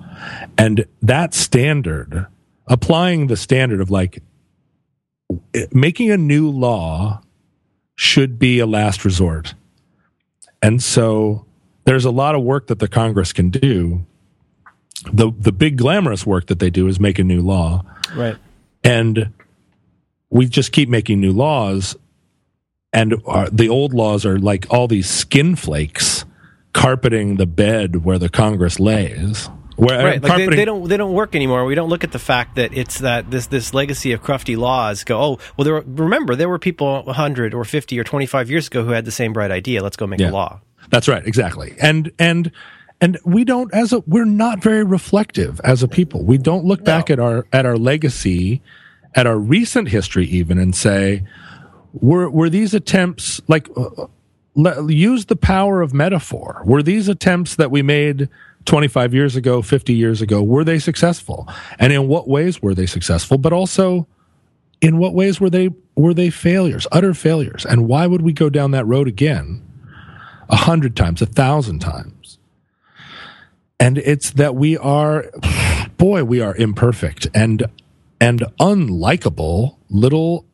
And that standard, applying the standard of like making a new law should be a last resort. And so there's a lot of work that the Congress can do. The the big glamorous work that they do is make a new law. right. And we just keep making new laws and the old laws are like all these skin flakes carpeting the bed where the Congress lays. Where right like they, they don't they don't work anymore we don't look at the fact that it's that this this legacy of crufty laws go oh well there were, remember there were people 100 or 50 or 25 years ago who had the same bright idea let's go make Yeah. a law That's right, exactly. And and and we don't as a we're not very reflective as a people. We don't look back at our at our legacy, at our recent history even and say were were these attempts like uh, le- use the power of metaphor. Were these attempts that we made 25 years ago, 50 years ago, were they successful? And in what ways were they successful? But also in what ways were they were they failures, utter failures? And why would we go down that road again? a hundred times, a thousand times. And it's that we are, boy, we are imperfect and and unlikable little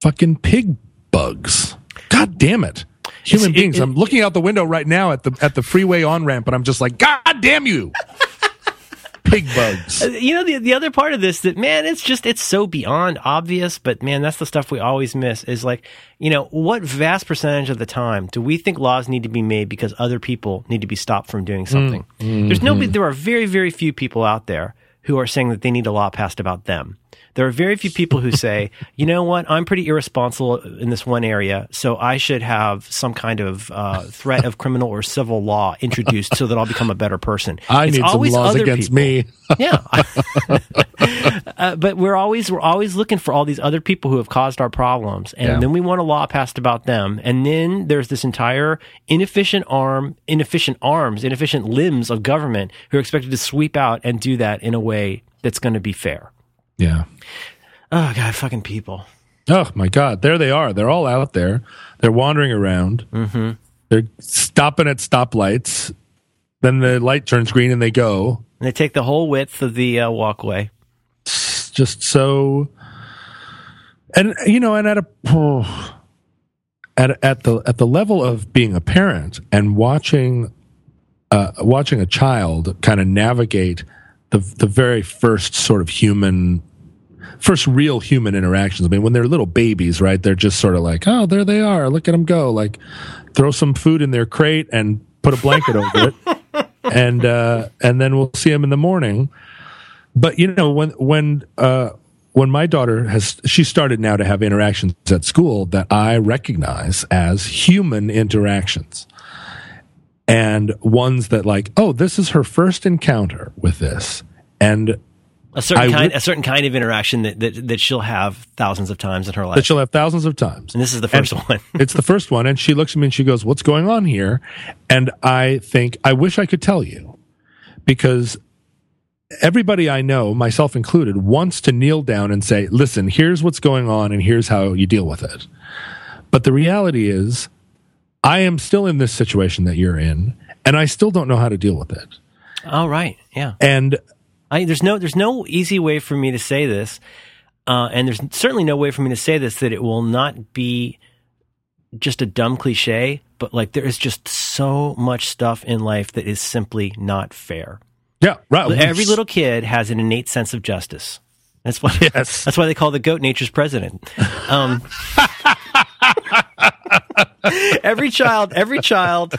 fucking pig bugs. God damn it. Human It's- it- beings. it- I'm looking out the window right now at the at the freeway on ramp, and I'm just like, God damn you, pig bugs. You know the the other part of this that man it's just it's so beyond obvious but man that's the stuff we always miss is like you know what vast percentage of the time do we think laws need to be made because other people need to be stopped from doing mm, something there's nobody mm-hmm. there are very very few people out there who are saying that they need a law passed about them there are very few people who say, you know what, I'm pretty irresponsible in this one area, so I should have some kind of uh, threat of criminal or civil law introduced so that I'll become a better person. I It's need some laws against people. me. Yeah. uh, but we're always we're always looking for all these other people who have caused our problems, and Yeah. then we want a law passed about them, and then there's this entire inefficient arm, inefficient arms, inefficient limbs of government who are expected to sweep out and do that in a way that's going to be fair. Yeah. Oh God, fucking people. Oh my God, there they are. They're all out there. They're wandering around. Mm-hmm. They're stopping at stoplights. Then the light turns green and they go. And they take the whole width of the uh, walkway. It's just so. And you know, and at a at at the at the level of being a parent and watching uh, watching a child kind of navigate the the very first sort of human first real human interactions. I mean, when they're little babies, right? They're just sort of like, oh, there they are. Look at them go. Like, throw some food in their crate and put a blanket over it, and uh, and then we'll see them in the morning. But you know, when when uh, when my daughter has she started now to have interactions at school that I recognize as human interactions. And ones that like, oh, this is her first encounter with this. And A certain I kind, would- a certain kind of interaction that, that that she'll have thousands of times in her life. that she'll have thousands of times. and this is the first one. it's the first one, and she looks at me and she goes, "What's going on here?" And I think I wish I could tell you because everybody I know, myself included, wants to kneel down and say, "Listen, here's what's going on, and here's how you deal with it." But the reality is, I am still in this situation that you're in, and I still don't know how to deal with it. oh right, yeah. And I, there's no there's no easy way for me to say this, uh, and there's certainly no way for me to say this that it will not be just a dumb cliche. But like there is just so much stuff in life that is simply not fair. yeah, right. Every little kid has an innate sense of justice. That's why. Yes. That's why they call the goat nature's president. Um, every child, every child,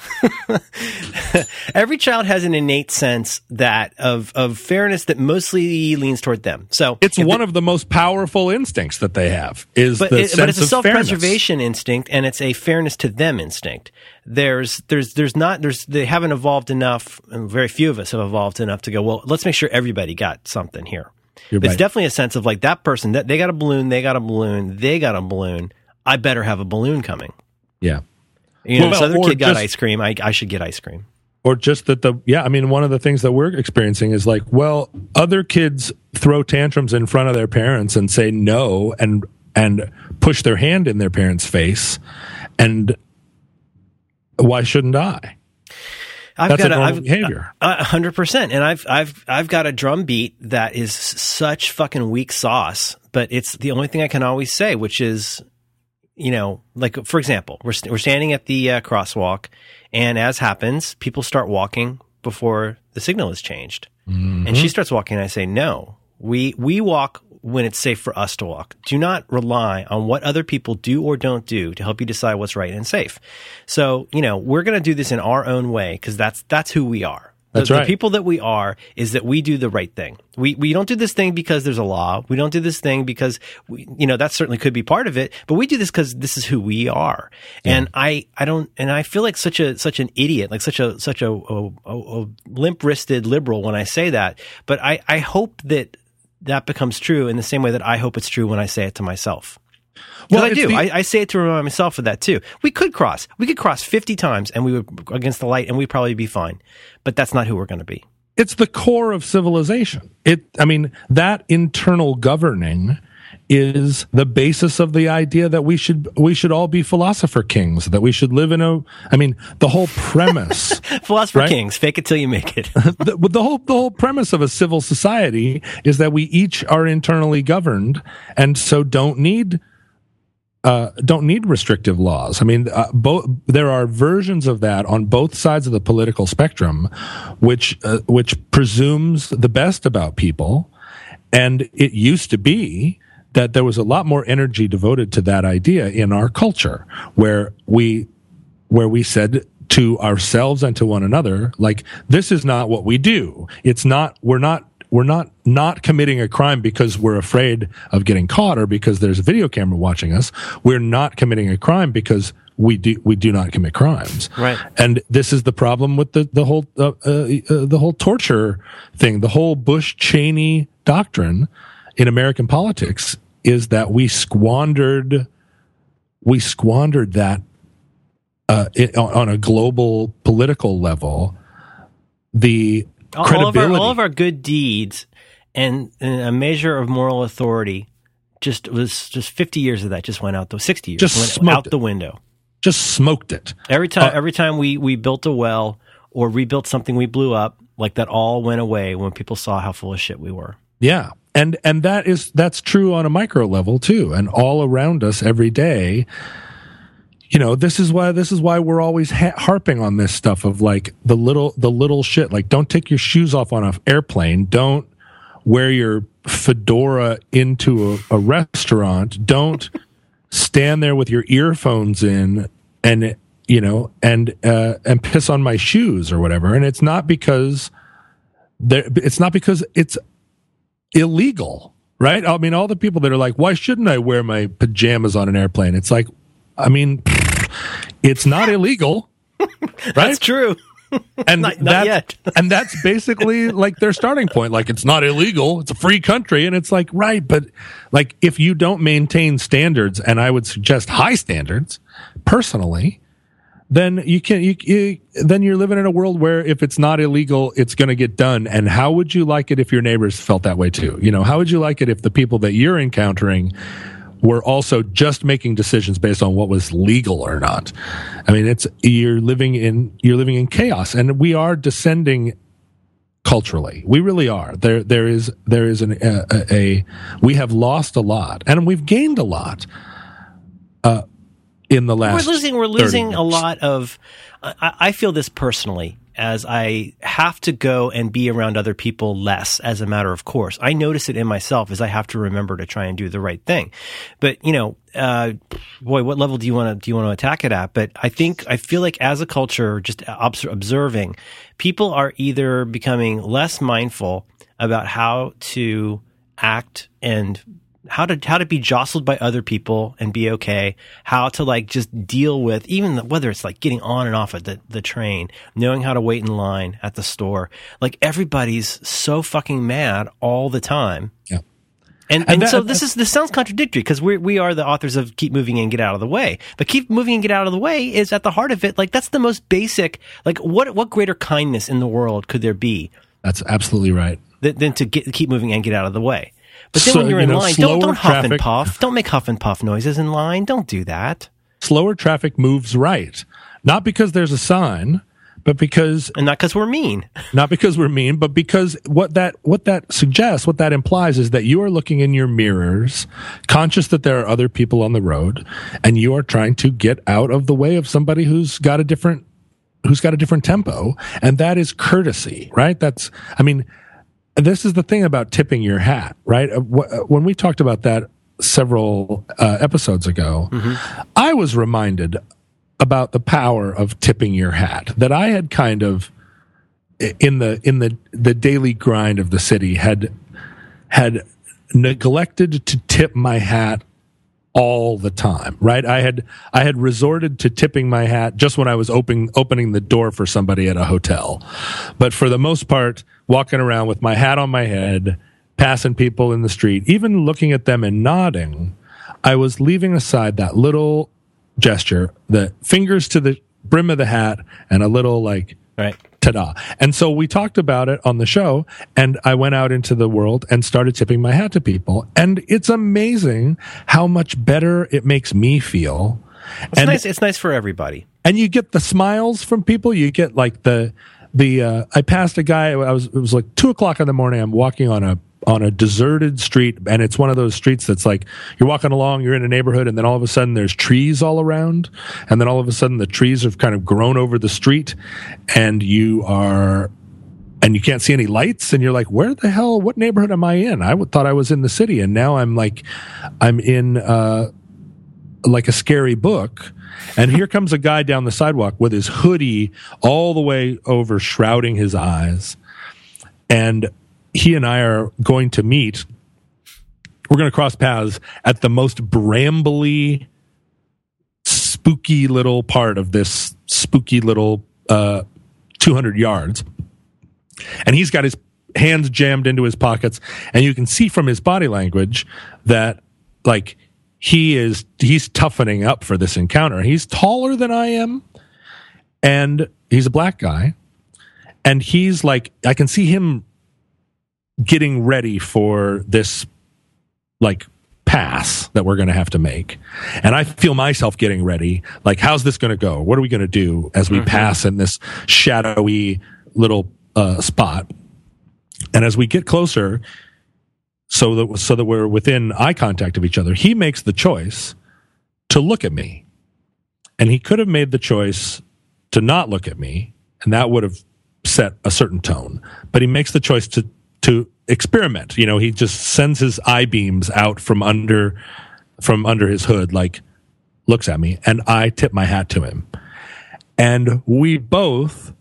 every child has an innate sense that of of fairness that mostly leans toward them. So it's one the- of the most powerful instincts that they have is but, the it, sense but it's a self preservation instinct and it's a fairness to them instinct. There's there's there's not there's they haven't evolved enough, and very few of us have evolved enough to go. Well, let's make sure everybody got something here. It's definitely a sense of like that person that they got a balloon, they got a balloon, they got a balloon. I better have a balloon coming. Yeah. You know, Well, this other kid got just- ice cream. I, I should get ice cream. or just that the yeah i mean one of the things that we're experiencing is like well other kids throw tantrums in front of their parents and say no and and push their hand in their parents face and why shouldn't i I've that's got a I've, behavior uh, A hundred percent, and I've I've I've got a drum beat that is such fucking weak sauce, but it's the only thing I can always say, which is, you know, like for example, we're st- we're standing at the uh, crosswalk, and as happens, people start walking before the signal is changed, and she starts walking, and I say, no, we we walk when it's safe for us to walk. Do not rely on what other people do or don't do to help you decide what's right and safe. So, you know, we're going to do this in our own way because that's that's who we are. The- That's the, right. people that we are is that we do the right thing. We we don't do this thing because there's a law. We don't do this thing because we, you know that certainly could be part of it. But we do this because this is who we are. And I I don't and I feel like such a such an idiot, like such a such a, a, a, a limp wristed liberal when I say that. But I I hope that that becomes true in the same way that I hope it's true when I say it to myself. Well, I do. the- I, I say it to remind myself of that too. We could cross. We could cross 50 times and we would against the light and we'd probably be fine. But that's not who we're going to be. it's the core of civilization it i mean that internal governing is the basis of the idea that we should we should all be philosopher kings that we should live in a i mean the whole premise Philosopher Right? Kings, fake it till you make it. the, the whole the whole premise of a civil society is that we each are internally governed and so don't need uh, don't need restrictive laws. I mean, uh, both there are versions of that on both sides of the political spectrum, which uh, which presumes the best about people, and it used to be that there was a lot more energy devoted to that idea in our culture, where we where we said to ourselves and to one another, like, this is not what we do. It's not, we're not, we're not, not committing a crime because we're afraid of getting caught or because there's a video camera watching us. We're not committing a crime because we do, we do not commit crimes. Right. And this is the problem with the, the whole, uh, uh, uh, the whole torture thing, the whole Bush Cheney doctrine in American politics is that we squandered, we squandered that uh, it, on on a global political level, the all of, our, all of our good deeds and, and a measure of moral authority just was just 50 years of that just went out the 60 years Just went out it. the window. just smoked it. Every time Uh, every time we we built a well or rebuilt something we blew up, like that all went away when people saw how full of shit we were. Yeah. And and that is that's true on a micro level too and all around us every day. You know, this is why this is why we're always ha- harping on this stuff of like the little the little shit like don't take your shoes off on an airplane, don't wear your fedora into a, a restaurant, don't stand there with your earphones in and you know and uh, and piss on my shoes or whatever and it's not because there it's not because it's illegal, right? I mean, all the people that are like, why shouldn't I wear my pajamas on an airplane? It's like, I mean, it's not illegal, right? That's true. and Not- not that's, yet. and that's basically like their starting point. Like it's not illegal; it's a free country, and it's like right, but like if you don't maintain standards, and I would suggest high standards, personally, then you can you, you then you're living in a world where if it's not illegal, it's going to get done. And how would you like it if your neighbors felt that way too? You know, how would you like it if the people that you're encountering were also just making decisions based on what was legal or not? I mean, it's you're living in you're living in chaos, and we are descending culturally. We really are. There there is there is an, a, a, a we have lost a lot, and we've gained a lot. Uh, in the last, we're losing. We're 30 losing a lot of. I, I feel this personally as I have to go and be around other people less as a matter of course. I notice it in myself as I have to remember to try and do the right thing. But you know, uh, boy, what level do you want to do you want to attack it at? But I think I feel like as a culture, just obs- observing, people are either becoming less mindful about how to act and how to how to be jostled by other people and be okay how to like just deal with even the, whether it's like getting on and off of the, the train knowing how to wait in line at the store like everybody's so fucking mad all the time Yeah. and, And and, that- so this is this sounds contradictory because we we are the authors of keep moving and get out of the way. But keep moving and get out of the way is at the heart of it. Like that's the most basic. Like what what greater kindness in the world could there be That's absolutely right. than, than to get, keep moving and get out of the way? But then So, when you're you in know, line, don't don't huff and puff. Don't make huff and puff noises in line. Don't do that. Slower traffic moves right, not because there's a sign, but because And not because we're mean. not because we're mean, but because what that what that suggests, what that implies is that you are looking in your mirrors, conscious that there are other people on the road, and you are trying to get out of the way of somebody who's got a different who's got a different tempo, and that is courtesy, right? That's I mean, this is the thing about tipping your hat, right? Uh, uh, When we talked about that several uh, episodes ago, I was reminded about the power of tipping your hat that I had kind of in the in the the daily grind of the city had had neglected to tip my hat all the time right? I had i had resorted to tipping my hat just when i was opening opening the door for somebody at a hotel. But for the most part walking around with my hat on my head passing people in the street even looking at them and nodding i was leaving aside that little gesture the fingers to the brim of the hat and a little like Right. ta-da. And so we talked about it on the show and I went out into the world and started tipping my hat to people. And it's amazing how much better it makes me feel. It's and nice. It's nice for everybody. and you get the smiles from people. You get like the the uh, I passed a guy. I was it was like two o'clock in the morning. I'm walking on a on a deserted street, and it's one of those streets that's like you're walking along, you're in a neighborhood, and then all of a sudden there's trees all around, and then all of a sudden the trees have kind of grown over the street, and you are. And you can't see any lights, and you're like, "Where the hell? What neighborhood am I in?" I thought I was in the city, and now I'm like, I'm in uh, like a scary book. And here comes a guy down the sidewalk with his hoodie all the way over, shrouding his eyes. And he and I are going to meet. We're going to cross paths at the most brambly, spooky little part of this spooky little uh, 200 yards. And he's got his hands jammed into his pockets. And you can see from his body language that, like, he is he's toughening up for this encounter. He's taller than I am, and he's a black guy, and he's like I can see him getting ready for this like pass that we're going to have to make. And I feel myself getting ready. Like, how's this going to go? What are we going to do as we pass in this shadowy little uh, spot? And as we get closer, so that so that we're within eye contact of each other, he makes the choice to look at me, and he could have made the choice to not look at me, and that would have set a certain tone. But he makes the choice to to experiment. You know, he just sends his eye beams out from under from under his hood, like looks at me, and I tip my hat to him, and we both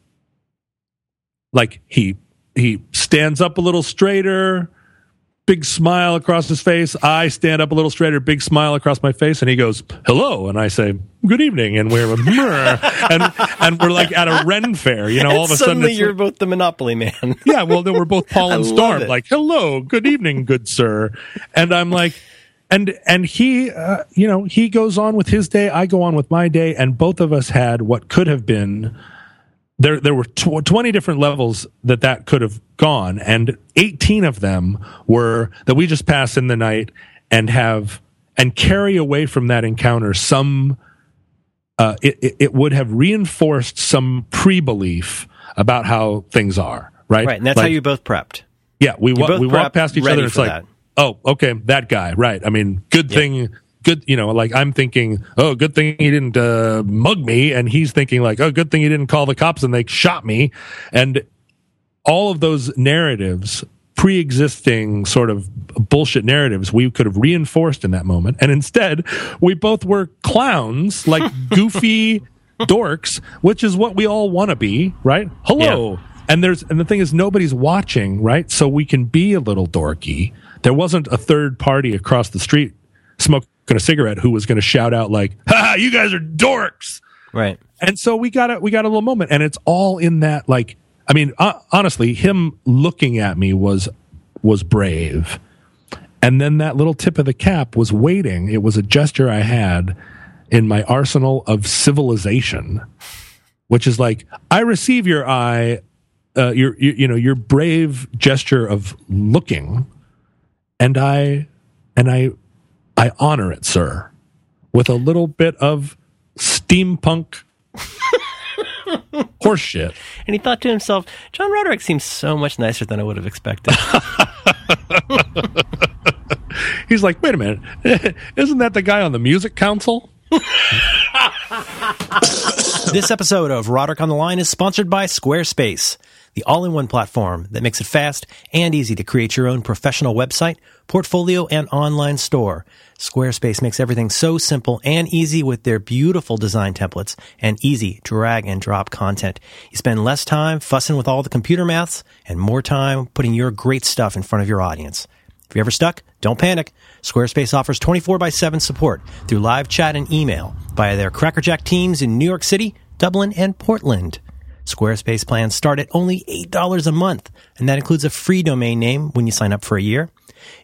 like he he stands up a little straighter big smile across his face. I stand up a little straighter, big smile across my face, and he goes, "Hello," and I say, "Good evening," and we're and and we're like at a Ren fair, you know. all of a sudden, you're both the Monopoly man. yeah, well, then we're both Paul and Storm, like, "Hello, good evening, good sir," and I'm like. And and he, uh, you know, he goes on with his day. I go on with my day, and both of us had what could have been there there were tw- 20 different levels that that could have gone and 18 of them were that we just pass in the night and have and carry away from that encounter some uh, it, it would have reinforced some pre-belief about how things are right? Right and that's like, how you both prepped. Yeah we, wa- we walk past each other it's like that. oh okay that guy right i mean good thing good, you know, like I'm thinking, oh, good thing he didn't uh, mug me, and he's thinking like, oh, good thing he didn't call the cops and they shot me, and all of those narratives pre-existing sort of bullshit narratives we could have reinforced in that moment. And instead we both were clowns like goofy dorks which is what we all want to be right? Hello. Yeah. and there's and the thing is nobody's watching right? So we can be a little dorky. There wasn't a third party across the street smoking a cigarette who was going to shout out like, "Ha! You guys are dorks!" Right. And so we got a we got a little moment, and it's all in that. Like, I mean, uh, honestly, him looking at me was was brave, and then that little tip of the cap was waiting. It was a gesture I had in my arsenal of civilization, which is like, I receive your eye, uh, your, your you know your brave gesture of looking, and I and I I honor it, sir, with a little bit of steampunk horseshit. And he thought to himself, John Roderick seems so much nicer than I would have expected. He's like, wait a minute, isn't that the guy on the music council? this episode of Roderick on the Line is sponsored by Squarespace, the all in one platform that makes it fast and easy to create your own professional website, portfolio, and online store. Squarespace makes everything so simple and easy with their beautiful design templates and easy drag and drop content. You spend less time fussing with all the computer maths and more time putting your great stuff in front of your audience. If you're ever stuck, don't panic. Squarespace offers 24 by 7 support through live chat and email via their Crackerjack teams in New York City, Dublin, and Portland. Squarespace plans start at only $8 a month, and that includes a free domain name when you sign up for a year.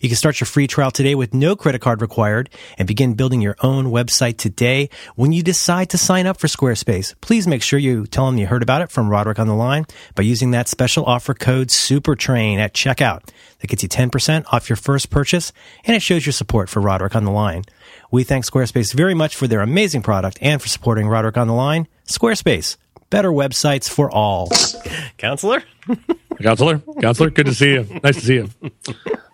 You can start your free trial today with no credit card required and begin building your own website today. When you decide to sign up for Squarespace, please make sure you tell them you heard about it from Roderick on the Line by using that special offer code SUPERTRAIN at checkout. That gets you 10% off your first purchase and it shows your support for Roderick on the Line. We thank Squarespace very much for their amazing product and for supporting Roderick on the Line. Squarespace, better websites for all. Counselor? Counselor? Counselor? Good to see you. Nice to see you.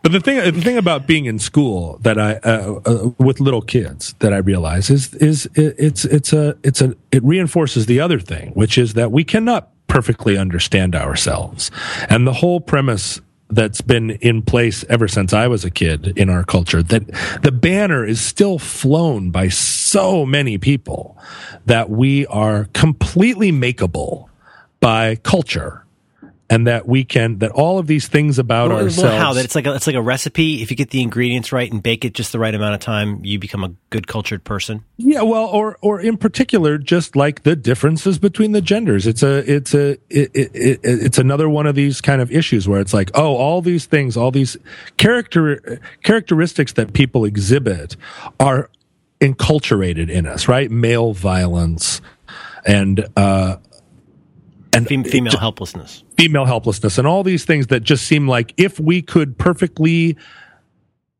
But the thing, the thing about being in school that I, uh, uh, with little kids that I realize is, is it, it's, it's a, it's a, it reinforces the other thing, which is that we cannot perfectly understand ourselves. And the whole premise that's been in place ever since I was a kid in our culture that the banner is still flown by so many people that we are completely makeable by culture and that we can that all of these things about well, ourselves. how that it's like a, it's like a recipe. If you get the ingredients right and bake it just the right amount of time, you become a good cultured person. Yeah, well, or or in particular, just like the differences between the genders. It's a it's a it, it, it, it's another one of these kind of issues where it's like, oh, all these things, all these character characteristics that people exhibit are enculturated in us, right? Male violence and uh and female helplessness female helplessness and all these things that just seem like if we could perfectly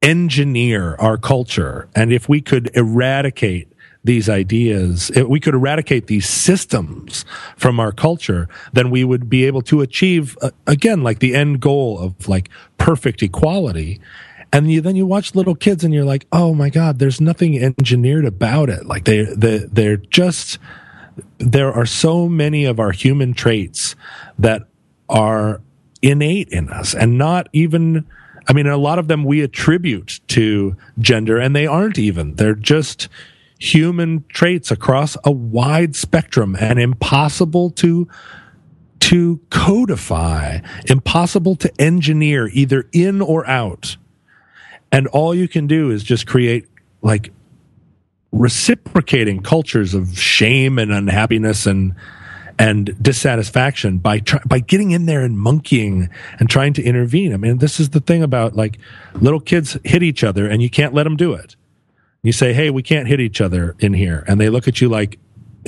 engineer our culture and if we could eradicate these ideas, if we could eradicate these systems from our culture, then we would be able to achieve, uh, again, like the end goal of like perfect equality. And you, then you watch little kids and you're like, oh my God, there's nothing engineered about it. Like they, they, they're just, there are so many of our human traits that are innate in us and not even I mean a lot of them we attribute to gender and they aren't even. They're just human traits across a wide spectrum and impossible to to codify impossible to engineer either in or out. And all you can do is just create like reciprocating cultures of shame and unhappiness and and dissatisfaction by try, by getting in there and monkeying and trying to intervene. I mean, this is the thing about like little kids hit each other and you can't let them do it. You say, "Hey, we can't hit each other in here," and they look at you like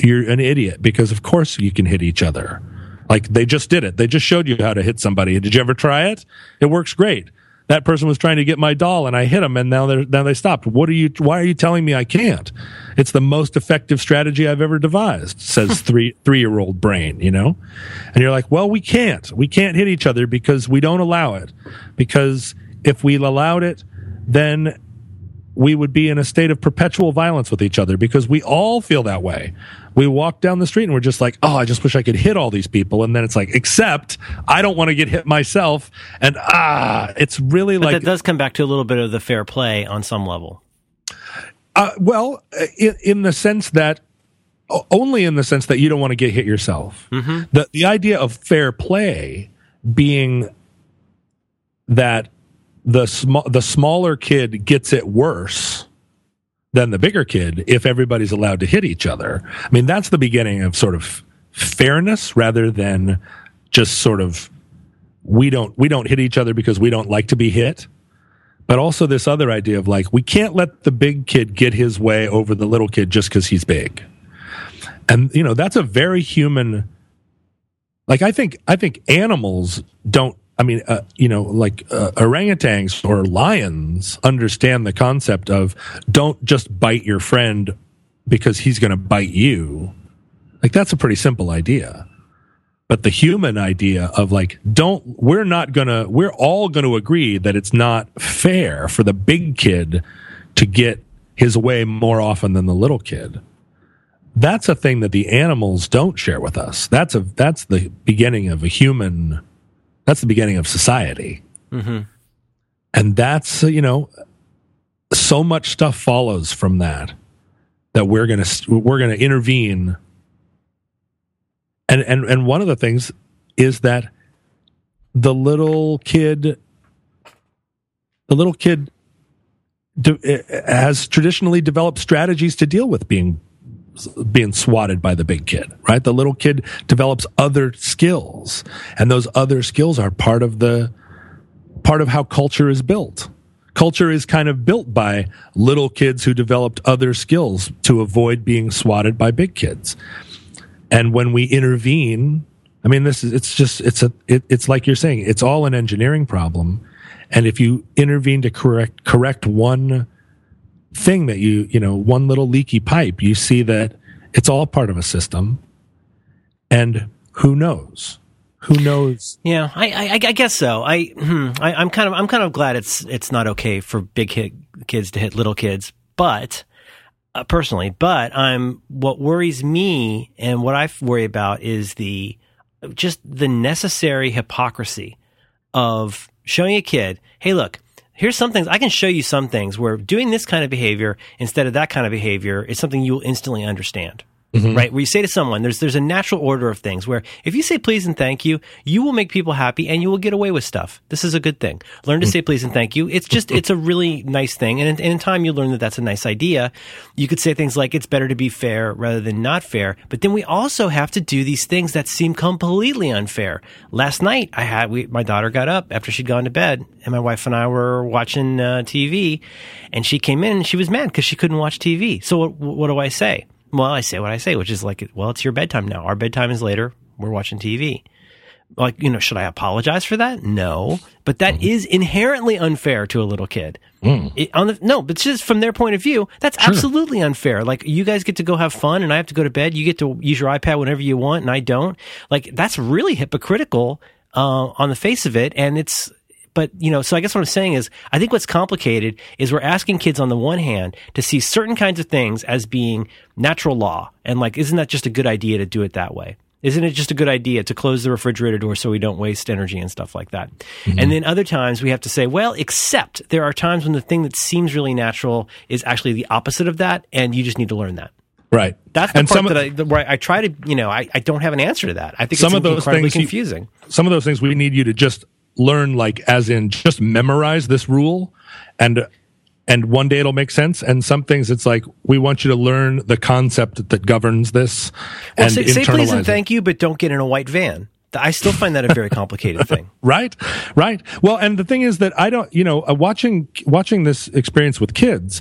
you're an idiot because of course you can hit each other. Like they just did it. They just showed you how to hit somebody. Did you ever try it? It works great. That person was trying to get my doll and I hit them and now they now they stopped. What are you why are you telling me I can't? It's the most effective strategy I've ever devised, says 3 3-year-old brain, you know? And you're like, "Well, we can't. We can't hit each other because we don't allow it. Because if we allowed it, then we would be in a state of perpetual violence with each other because we all feel that way. We walk down the street and we're just like, oh, I just wish I could hit all these people. And then it's like, except I don't want to get hit myself. And ah, it's really but like. that does come back to a little bit of the fair play on some level. Uh, well, in, in, the sense that only in the sense that you don't want to get hit yourself. Mm-hmm. The the idea of fair play being that the small the smaller kid gets it worse than the bigger kid if everybody's allowed to hit each other. I mean, that's the beginning of sort of fairness rather than just sort of we don't we don't hit each other because we don't like to be hit. But also this other idea of like we can't let the big kid get his way over the little kid just because he's big. And you know, that's a very human like I think I think animals don't I mean, uh, you know, like uh, orangutans or lions understand the concept of don't just bite your friend because he's going to bite you. Like that's a pretty simple idea. But the human idea of like, don't, we're not going to, we're all going to agree that it's not fair for the big kid to get his way more often than the little kid. That's a thing that the animals don't share with us. That's a, that's the beginning of a human that's the beginning of society. Mm-hmm. And that's, uh, you know, so much stuff follows from that that we're going to we're going to intervene and and and one of the things is that the little kid the little kid de- has traditionally developed strategies to deal with being being swatted by the big kid, right? The little kid develops other skills and those other skills are part of the, part of how culture is built. Culture is kind of built by little kids who developed other skills to avoid being swatted by big kids. And when we intervene, I mean, this is, it's just, it's a, it, it's like you're saying, it's all an engineering problem. And if you intervene to correct, correct one thing that you, you know, one little leaky pipe, you see that it's all part of a system. And who knows? Who knows? Yeah, I, I, I guess so. I, hmm, I, am kind of, I'm kind of glad it's, it's not okay for big hit kids to hit little kids, but uh, personally, but I'm, what worries me and what I worry about is the, just the necessary hypocrisy of showing a kid, hey, look, here's some things I can show you some things where doing this kind of behavior instead of that kind of behavior is something you will instantly understand. Mm-hmm. Right, where you say to someone, "There's there's a natural order of things where if you say please and thank you, you will make people happy and you will get away with stuff. This is a good thing. Learn to mm-hmm. say please and thank you. It's just it's a really nice thing, and in, in time you learn that that's a nice idea. You could say things like it's better to be fair rather than not fair, but then we also have to do these things that seem completely unfair. Last night, I had we, my daughter got up after she'd gone to bed, and my wife and I were watching uh, TV, and she came in and she was mad because she couldn't watch TV. So what, what do I say? Well, I say what I say, which is like, well, it's your bedtime now. Our bedtime is later. We're watching TV. Like, you know, should I apologize for that? No, but that mm. is inherently unfair to a little kid. Mm. It, on the, no, but just from their point of view, that's sure. absolutely unfair. Like, you guys get to go have fun and I have to go to bed. You get to use your iPad whenever you want and I don't. Like, that's really hypocritical, uh, on the face of it. And it's, but you know, so I guess what I'm saying is, I think what's complicated is we're asking kids on the one hand to see certain kinds of things as being natural law, and like, isn't that just a good idea to do it that way? Isn't it just a good idea to close the refrigerator door so we don't waste energy and stuff like that? Mm-hmm. And then other times we have to say, well, except there are times when the thing that seems really natural is actually the opposite of that, and you just need to learn that. Right. That's the and part that I, where I try to, you know, I, I don't have an answer to that. I think some of those things confusing. You, some of those things we need you to just learn like as in just memorize this rule and and one day it'll make sense and some things it's like we want you to learn the concept that governs this Well, and say, say please and it. thank you, but don't get in a white van. I still find that a very complicated thing. right right well and the thing is that i don't you know uh, watching watching this experience with kids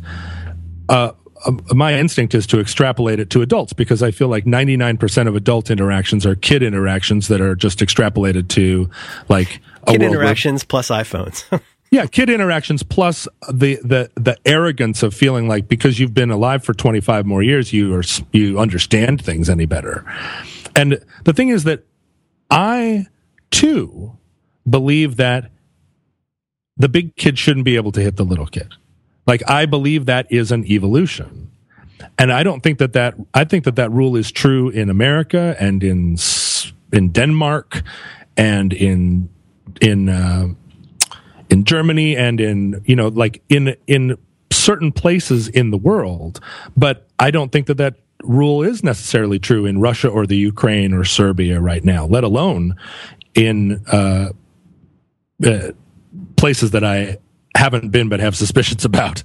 uh, Uh, my instinct is to extrapolate it to adults because I feel like 99% of adult interactions are kid interactions that are just extrapolated to like Kid world where- interactions plus iPhones. yeah, kid interactions plus the the the arrogance of feeling like because you've been alive for 25 more years you are you understand things any better. And the thing is that I too believe that the big kid shouldn't be able to hit the little kid. Like I believe that is an evolution. And I don't think that that I think that that rule is true in America and in in Denmark and in in uh, in Germany and in you know like in in certain places in the world, but I don't think that that rule is necessarily true in Russia or the Ukraine or Serbia right now, let alone in uh, uh, places that I haven't been but have suspicions about.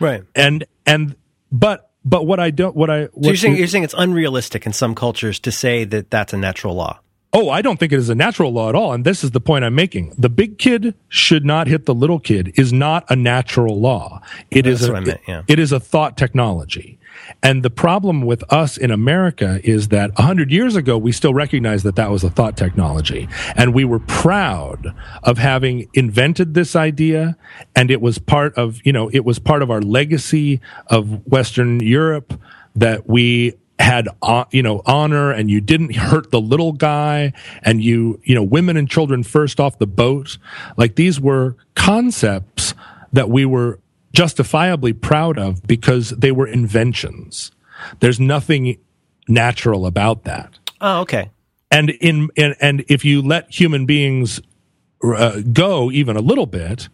right. And and but but what I don't what I So you're saying, you're saying it's unrealistic in some cultures to say that that's a natural law. Oh, I don't think it is a natural law at all. And this is the point I'm making. The big kid should not hit the little kid is not a natural law. It is a, what I meant, yeah. it is a thought technology. And the problem with us in America is that 100 years ago, we still recognized that that was a thought technology. And we were proud of having invented this idea. And it was part of, you know, it was part of our legacy of Western Europe that we had uh, you know honor and you didn't hurt the little guy and you you know women and children first off the boat like these were concepts that we were justifiably proud of because they were inventions. There's nothing natural about that. Oh, okay. and in and, and if you let human beings uh, go even a little bit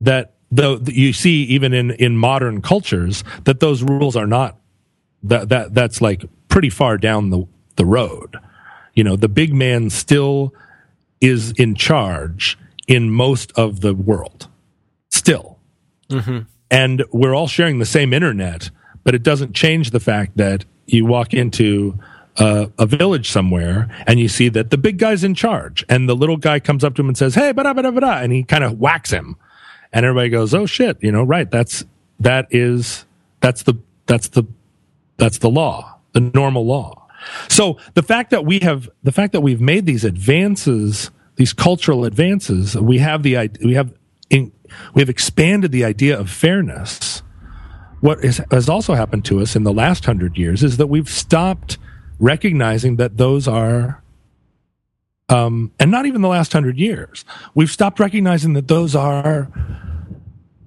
that though you see even in in modern cultures that those rules are not that that that's like pretty far down the the road. You know the big man still is in charge in most of the world. Still and we're all sharing the same internet but it doesn't change the fact that you walk into uh, a village somewhere and you see that the big guy's in charge and the little guy comes up to him and says hey bada bada bada and he kind of whacks him. And everybody goes oh shit you know right that's that is that's the that's the that's the law the normal law. So the fact that we have the fact that we've made these advances these cultural advances we have the we have we have expanded the idea of fairness. What is, has also happened to us in the last hundred years is that we've stopped recognizing that those are um, and not even the last hundred years. We've stopped recognizing that those are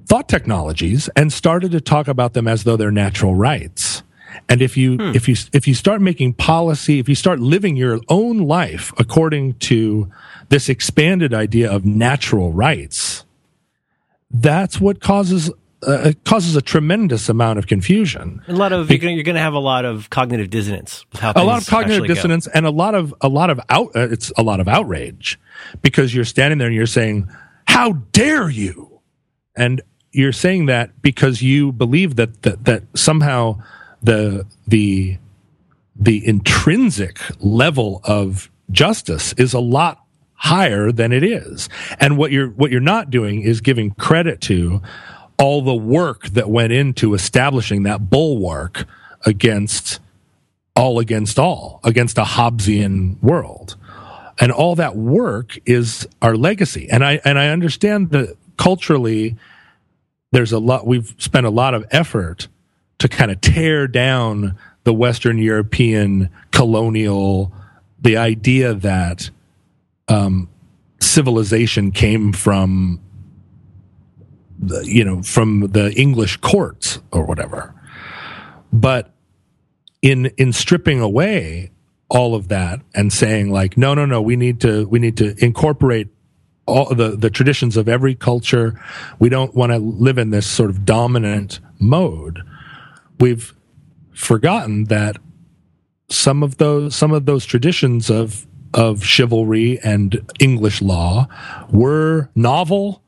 thought technologies and started to talk about them as though they're natural rights. And if you if you if you start making policy if you start living your own life according to this expanded idea of natural rights that's what causes uh, it causes a tremendous amount of confusion A lot of you're gonna, have a lot of cognitive dissonance how a lot of cognitive actually go. dissonance and a lot of a lot of out uh, it's a lot of outrage because you're standing there and you're saying how dare you and you're saying that because you believe that that, that somehow the the the intrinsic level of justice is a lot higher than it is and what you're what you're not doing is giving credit to all the work that went into establishing that bulwark against all against all, against a Hobbesian world. And all that work is our legacy. And I and I understand that culturally there's a lot we've spent a lot of effort to kind of tear down the Western European colonial the idea that um, civilization came from the, you know from the English courts or whatever. But in in stripping away all of that and saying like no no no we need to we need to incorporate all the the traditions of every culture we don't want to live in this sort of dominant mode we've forgotten that some of those some of those traditions of of chivalry and english law. Were novel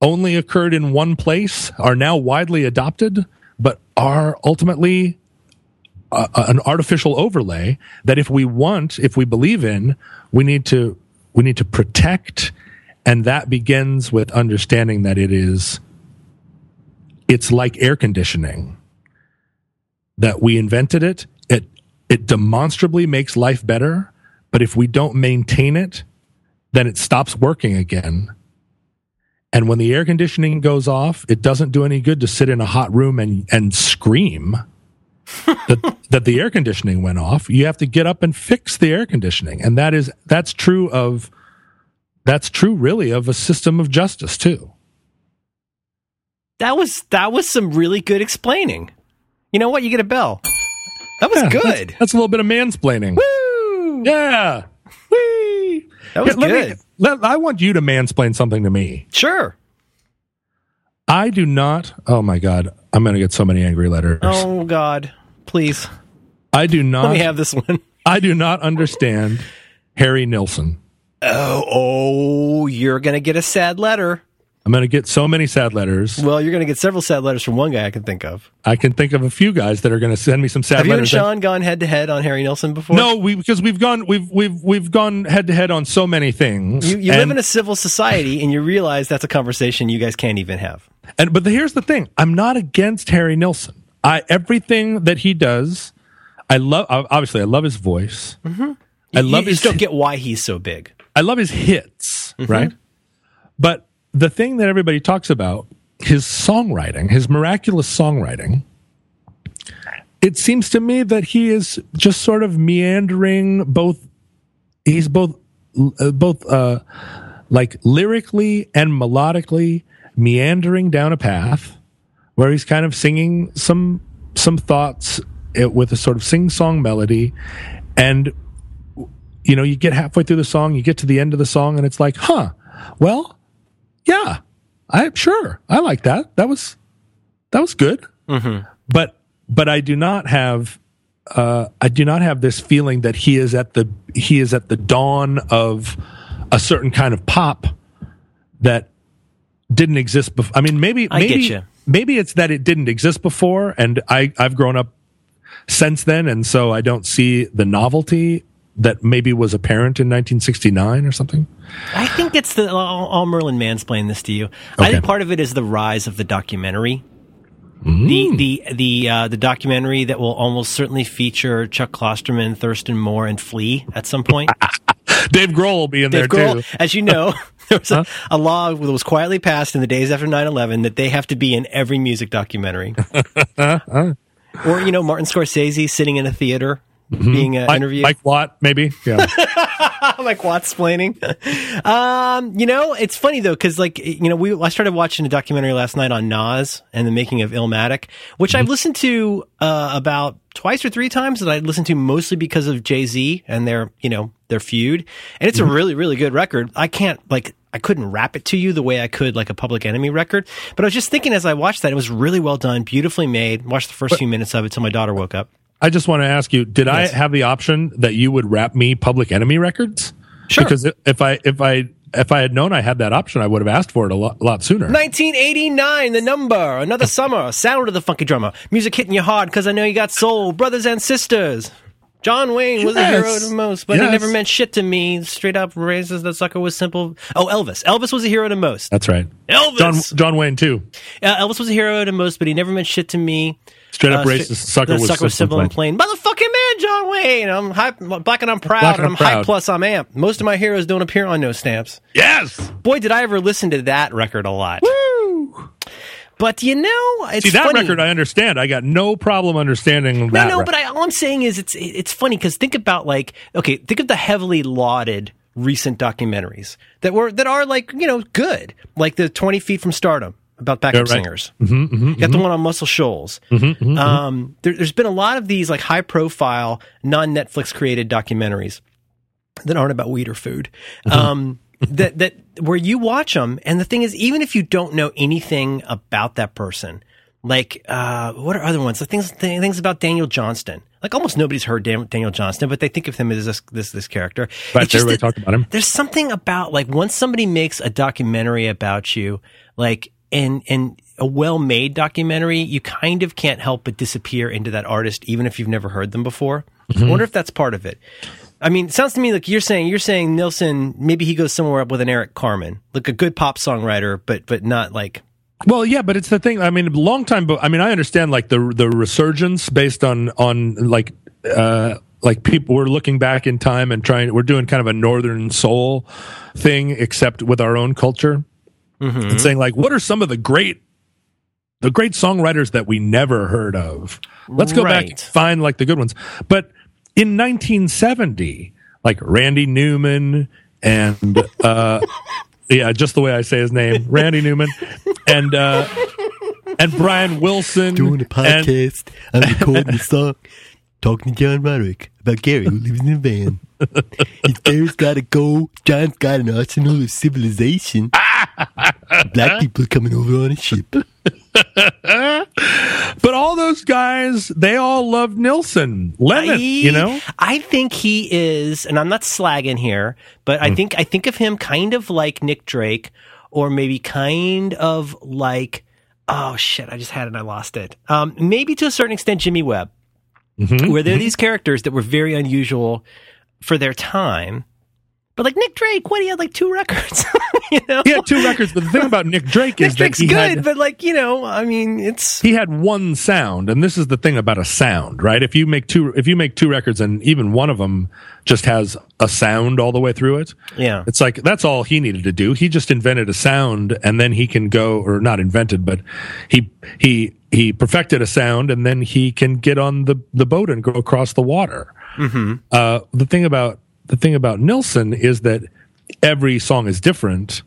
only occurred in one place are now widely adopted, but are ultimately uh, an artificial overlay that if we want, if we believe in, we need to we need to protect, and that begins with understanding that it is it's like air conditioning that we invented it. It it demonstrably makes life better but if we don't maintain it then it stops working again and when the air conditioning goes off it doesn't do any good to sit in a hot room and and scream that, that the air conditioning went off you have to get up and fix the air conditioning and that is that's true of that's true really of a system of justice too That was that was some really good explaining. You know what? You get a bell. That was Yeah, good. That's, that's a little bit of mansplaining. Woo! Yeah. Whee! That was let me- good. let- I want you to mansplain something to me. Sure. I do not. Oh my God. I'm going to get so many angry letters. Oh God, please I do not. let me have this one. I do not understand Harry Nilsson. Oh, oh, you're gonna get a sad letter. I'm going to get so many sad letters. Well, you're gonna get several sad letters from one guy I can think of. I can think of a few guys that are going to send me some sad letters. Have you and. Sean gone head to head on Harry Nilsson before? no, we because we've gone we've we've we've gone head to head on so many things. You, you live in a civil society and you realize that's a conversation you guys can't even have. And but the, here's the thing: I'm not against Harry Nilsson. I everything that he does, I love. Obviously, I love his voice. I You- love you his. just don't get why he's so big. I love his hits, Mm-hmm. right? But the thing that everybody talks about, his songwriting, his miraculous songwriting. It seems to me that he is just sort of meandering. Both, he's both, uh, both, uh, like lyrically and melodically meandering down a path where he's kind of singing some some thoughts uh, with a sort of sing-song melody and you know you get halfway through the song you get to the end of the song and it's like huh well yeah. I sure. I like that. That was that was good. But but i do not have uh, I do not have this feeling that he is at the he is at the dawn of a certain kind of pop that didn't exist before. I mean, maybe I maybe maybe it's that it didn't exist before, and I I've grown up since then, and so I don't see the novelty that maybe was apparent in 1969 or something. I think it's the. I'll, I'll Merlin mansplain this to you. I think part of it is the rise of the documentary. Mm. The the the uh, the documentary that will almost certainly feature Chuck Klosterman, Thurston Moore, and Flea at some point. Dave Grohl will be in Dave there Grohl, too. as you know, there was a, a law that was quietly passed in the days after 9-11 that they have to be in every music documentary. or you know, Martin Scorsese sitting in a theater being uh, Mike, interviewed. Mike Watt, maybe. Yeah. like Watts explaining. um, you know, it's funny though because like you know, we I started watching a documentary last night on Nas and the making of Illmatic, which I've listened to uh, about twice or three times that I listened to mostly because of Jay Z and their you know their feud, and it's a really really good record. I can't like. I couldn't rap it to you the way I could like a Public Enemy record, but I was just thinking as I watched that it was really well done, beautifully made. Watched the first few minutes of it till my daughter woke up. I just want to ask you: Did Yes. I have the option that you would rap me Public Enemy records? Sure. Because if I if I if I had known I had that option, I would have asked for it a lot, lot sooner. 1989, the number, another summer, sound of the funky drummer, music hitting you hard because I know you got soul, brothers and sisters. John Wayne was a hero to most, but he never meant shit to me. Straight up raises the sucker was simple. Oh, Elvis. Elvis was a hero to most. That's right. Elvis. John John Wayne too. Uh, Elvis was a hero to most, but he never meant shit to me. Straight up Uh, racist. Sucker the was sucker was simple and plain. Motherfucking man, John Wayne. I'm hype, black and I'm proud, Black and and I'm I'm hype plus I'm amp. Most of my heroes don't appear on no stamps. Yes. Boy, did I ever listen to that record a lot. But you know, it's See that funny. record, I understand. I got no problem understanding No, that. no, record. but I, all I'm saying is it's it's funny because think about like okay, think of the heavily lauded recent documentaries that were that are like you know good, like the Twenty Feet from Stardom about backup Yeah, right. singers. Mm-hmm, you got the one on Muscle Shoals. um, there, there's been a lot of these like high profile non Netflix created documentaries that aren't about weed or food. Um, that that where you watch them, and the thing is, even if you don't know anything about that person, like uh, what are other ones? The things things about Daniel Johnston. like almost nobody's heard Dan- Daniel Johnston, but they think of him as this this, this character. Right, everybody that talked about him. There's something about like once somebody makes a documentary about you, like and and a well made documentary, you kind of can't help but disappear into that artist, even if you've never heard them before. Mm-hmm. I wonder if that's part of it. I mean, it sounds to me like you're saying you're saying Nilsson maybe he goes somewhere up with an Eric Carmen, like a good pop songwriter, but but not like Well, yeah, but it's the thing. I mean, long time. But I mean, I understand like the the resurgence based on on like uh like people we're looking back in time and trying. We're doing kind of a northern soul thing, except with our own culture, and saying like, what are some of the great the great songwriters that we never heard of? Let's go back and find like the good ones. But in 1970, like Randy Newman and uh yeah, just the way I say his name, Randy Newman, and uh, and Brian Wilson, doing a and- podcast. I'm recording a song, talking to John Roderick about Gary who lives in a van. His Gary's got to go. John's got an arsenal of civilization. Black people coming over on a ship. but all those guys, they all loved Nilsson, Lennon, I- you know. I think he is, and I'm not slagging here, but Hmm. I think I think of him kind of like Nick Drake, or maybe kind of like oh shit, I just had it, and I lost it. Um, maybe to a certain extent, Jimmy Webb, Mm-hmm. where there are these characters that were very unusual for their time. But like Nick Drake, what he had like two records, you know. He had two records, but the thing about Nick Drake Nick is that Drake's he good, had but like you know, I mean, it's he had one sound, and this is the thing about a sound, right? If you make two, if you make two records, and even one of them just has a sound all the way through it, yeah. It's like that's all he needed to do. He just invented a sound and then he can go or not invented, but he he he perfected a sound and then he can get on the the boat and go across the water. Mm-hmm. Uh, the thing about the thing about Nilsson is that every song is different,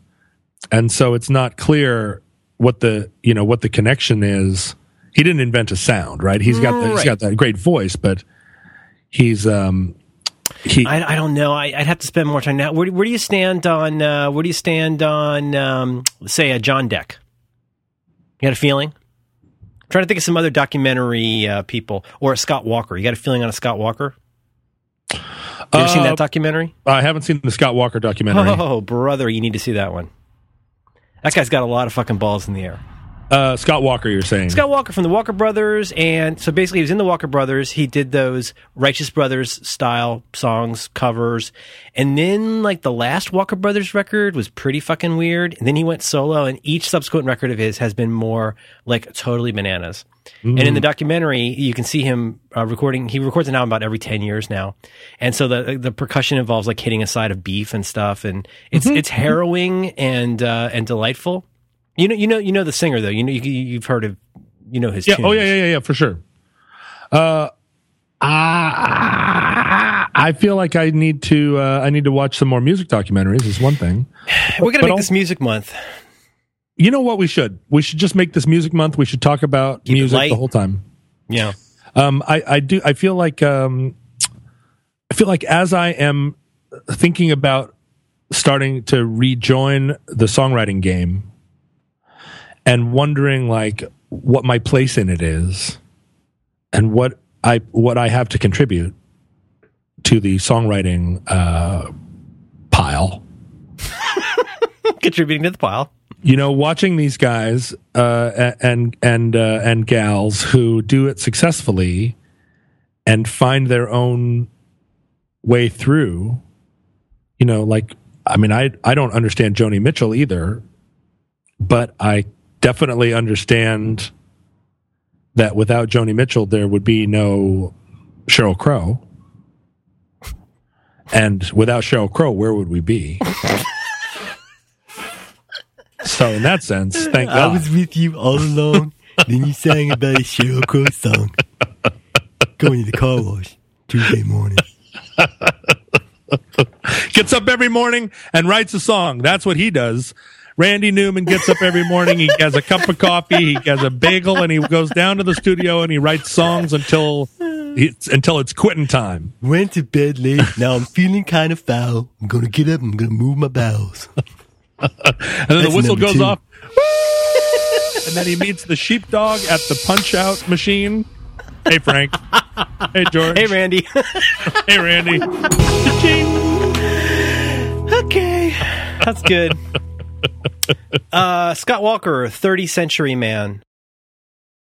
and so it's not clear what the you know what the connection is. He didn't invent a sound, right? He's got the, he's Right. got that great voice, but he's um he I, I don't know. I, I'd have to spend more time now. Where, do- where do you stand on? Uh, where do you stand on? Um, say a Jandek. You got a feeling? I'm trying to think of some other documentary uh, people or a Scott Walker. You got a feeling on a Scott Walker? You ever seen Uh, that documentary? I haven't seen the Scott Walker documentary. Oh, brother, you need to see that one. That guy's got a lot of fucking balls in the air. Uh, Scott Walker, you're saying? Scott Walker from the Walker Brothers, and so basically he was in the Walker Brothers. He did those Righteous Brothers style songs, covers, and then like the last Walker Brothers record was pretty fucking weird. And then he went solo, and each subsequent record of his has been more like totally bananas. And in the documentary, you can see him uh, recording. He records an album about every ten years now, and so the the percussion involves like hitting a side of beef and stuff, and it's it's harrowing and uh, and delightful. You know, you know, you know the singer though. You know, you, you've heard of, you know his. Yeah. tunes. Oh yeah, yeah, yeah, yeah, for sure. Uh, I, I feel like I need to. Uh, I need to watch some more music documentaries. Is one thing. We're gonna But make this music month. You know what? We should. We should just make this music month. We should talk about Keep music the whole time. Yeah, Um, I, I do. I feel like. Um, I feel like as I am thinking about starting to rejoin the songwriting game, and wondering like what my place in it is, and what I what I have to contribute to the songwriting uh, pile. contributing to the pile. you know, watching these guys uh, and and uh, and gals who do it successfully and find their own way through. You know, like I mean, I I don't understand Joni Mitchell either, but I definitely understand that without Joni Mitchell, there would be no Sheryl Crow. And without Sheryl Crow, where would we be? so, in that sense, thank God. I was with you all along. then you sang about a Sheryl Crow song. Going to the car wash Tuesday morning. gets up every morning and writes a song. That's what he does. Randy Newman gets up every morning. He has a cup of coffee. He has a bagel, and he goes down to the studio and he writes songs until it's until it's quitting time. Went to bed late. Now I'm feeling kind of foul. I'm gonna get up. I'm gonna move my bowels. And then the whistle goes two. off. and then he meets the sheepdog at the punch out machine. Hey, Frank. hey, George. Hey, Randy. Hey, Randy. okay, that's good. Uh, Scott Walker, 30 Century Man.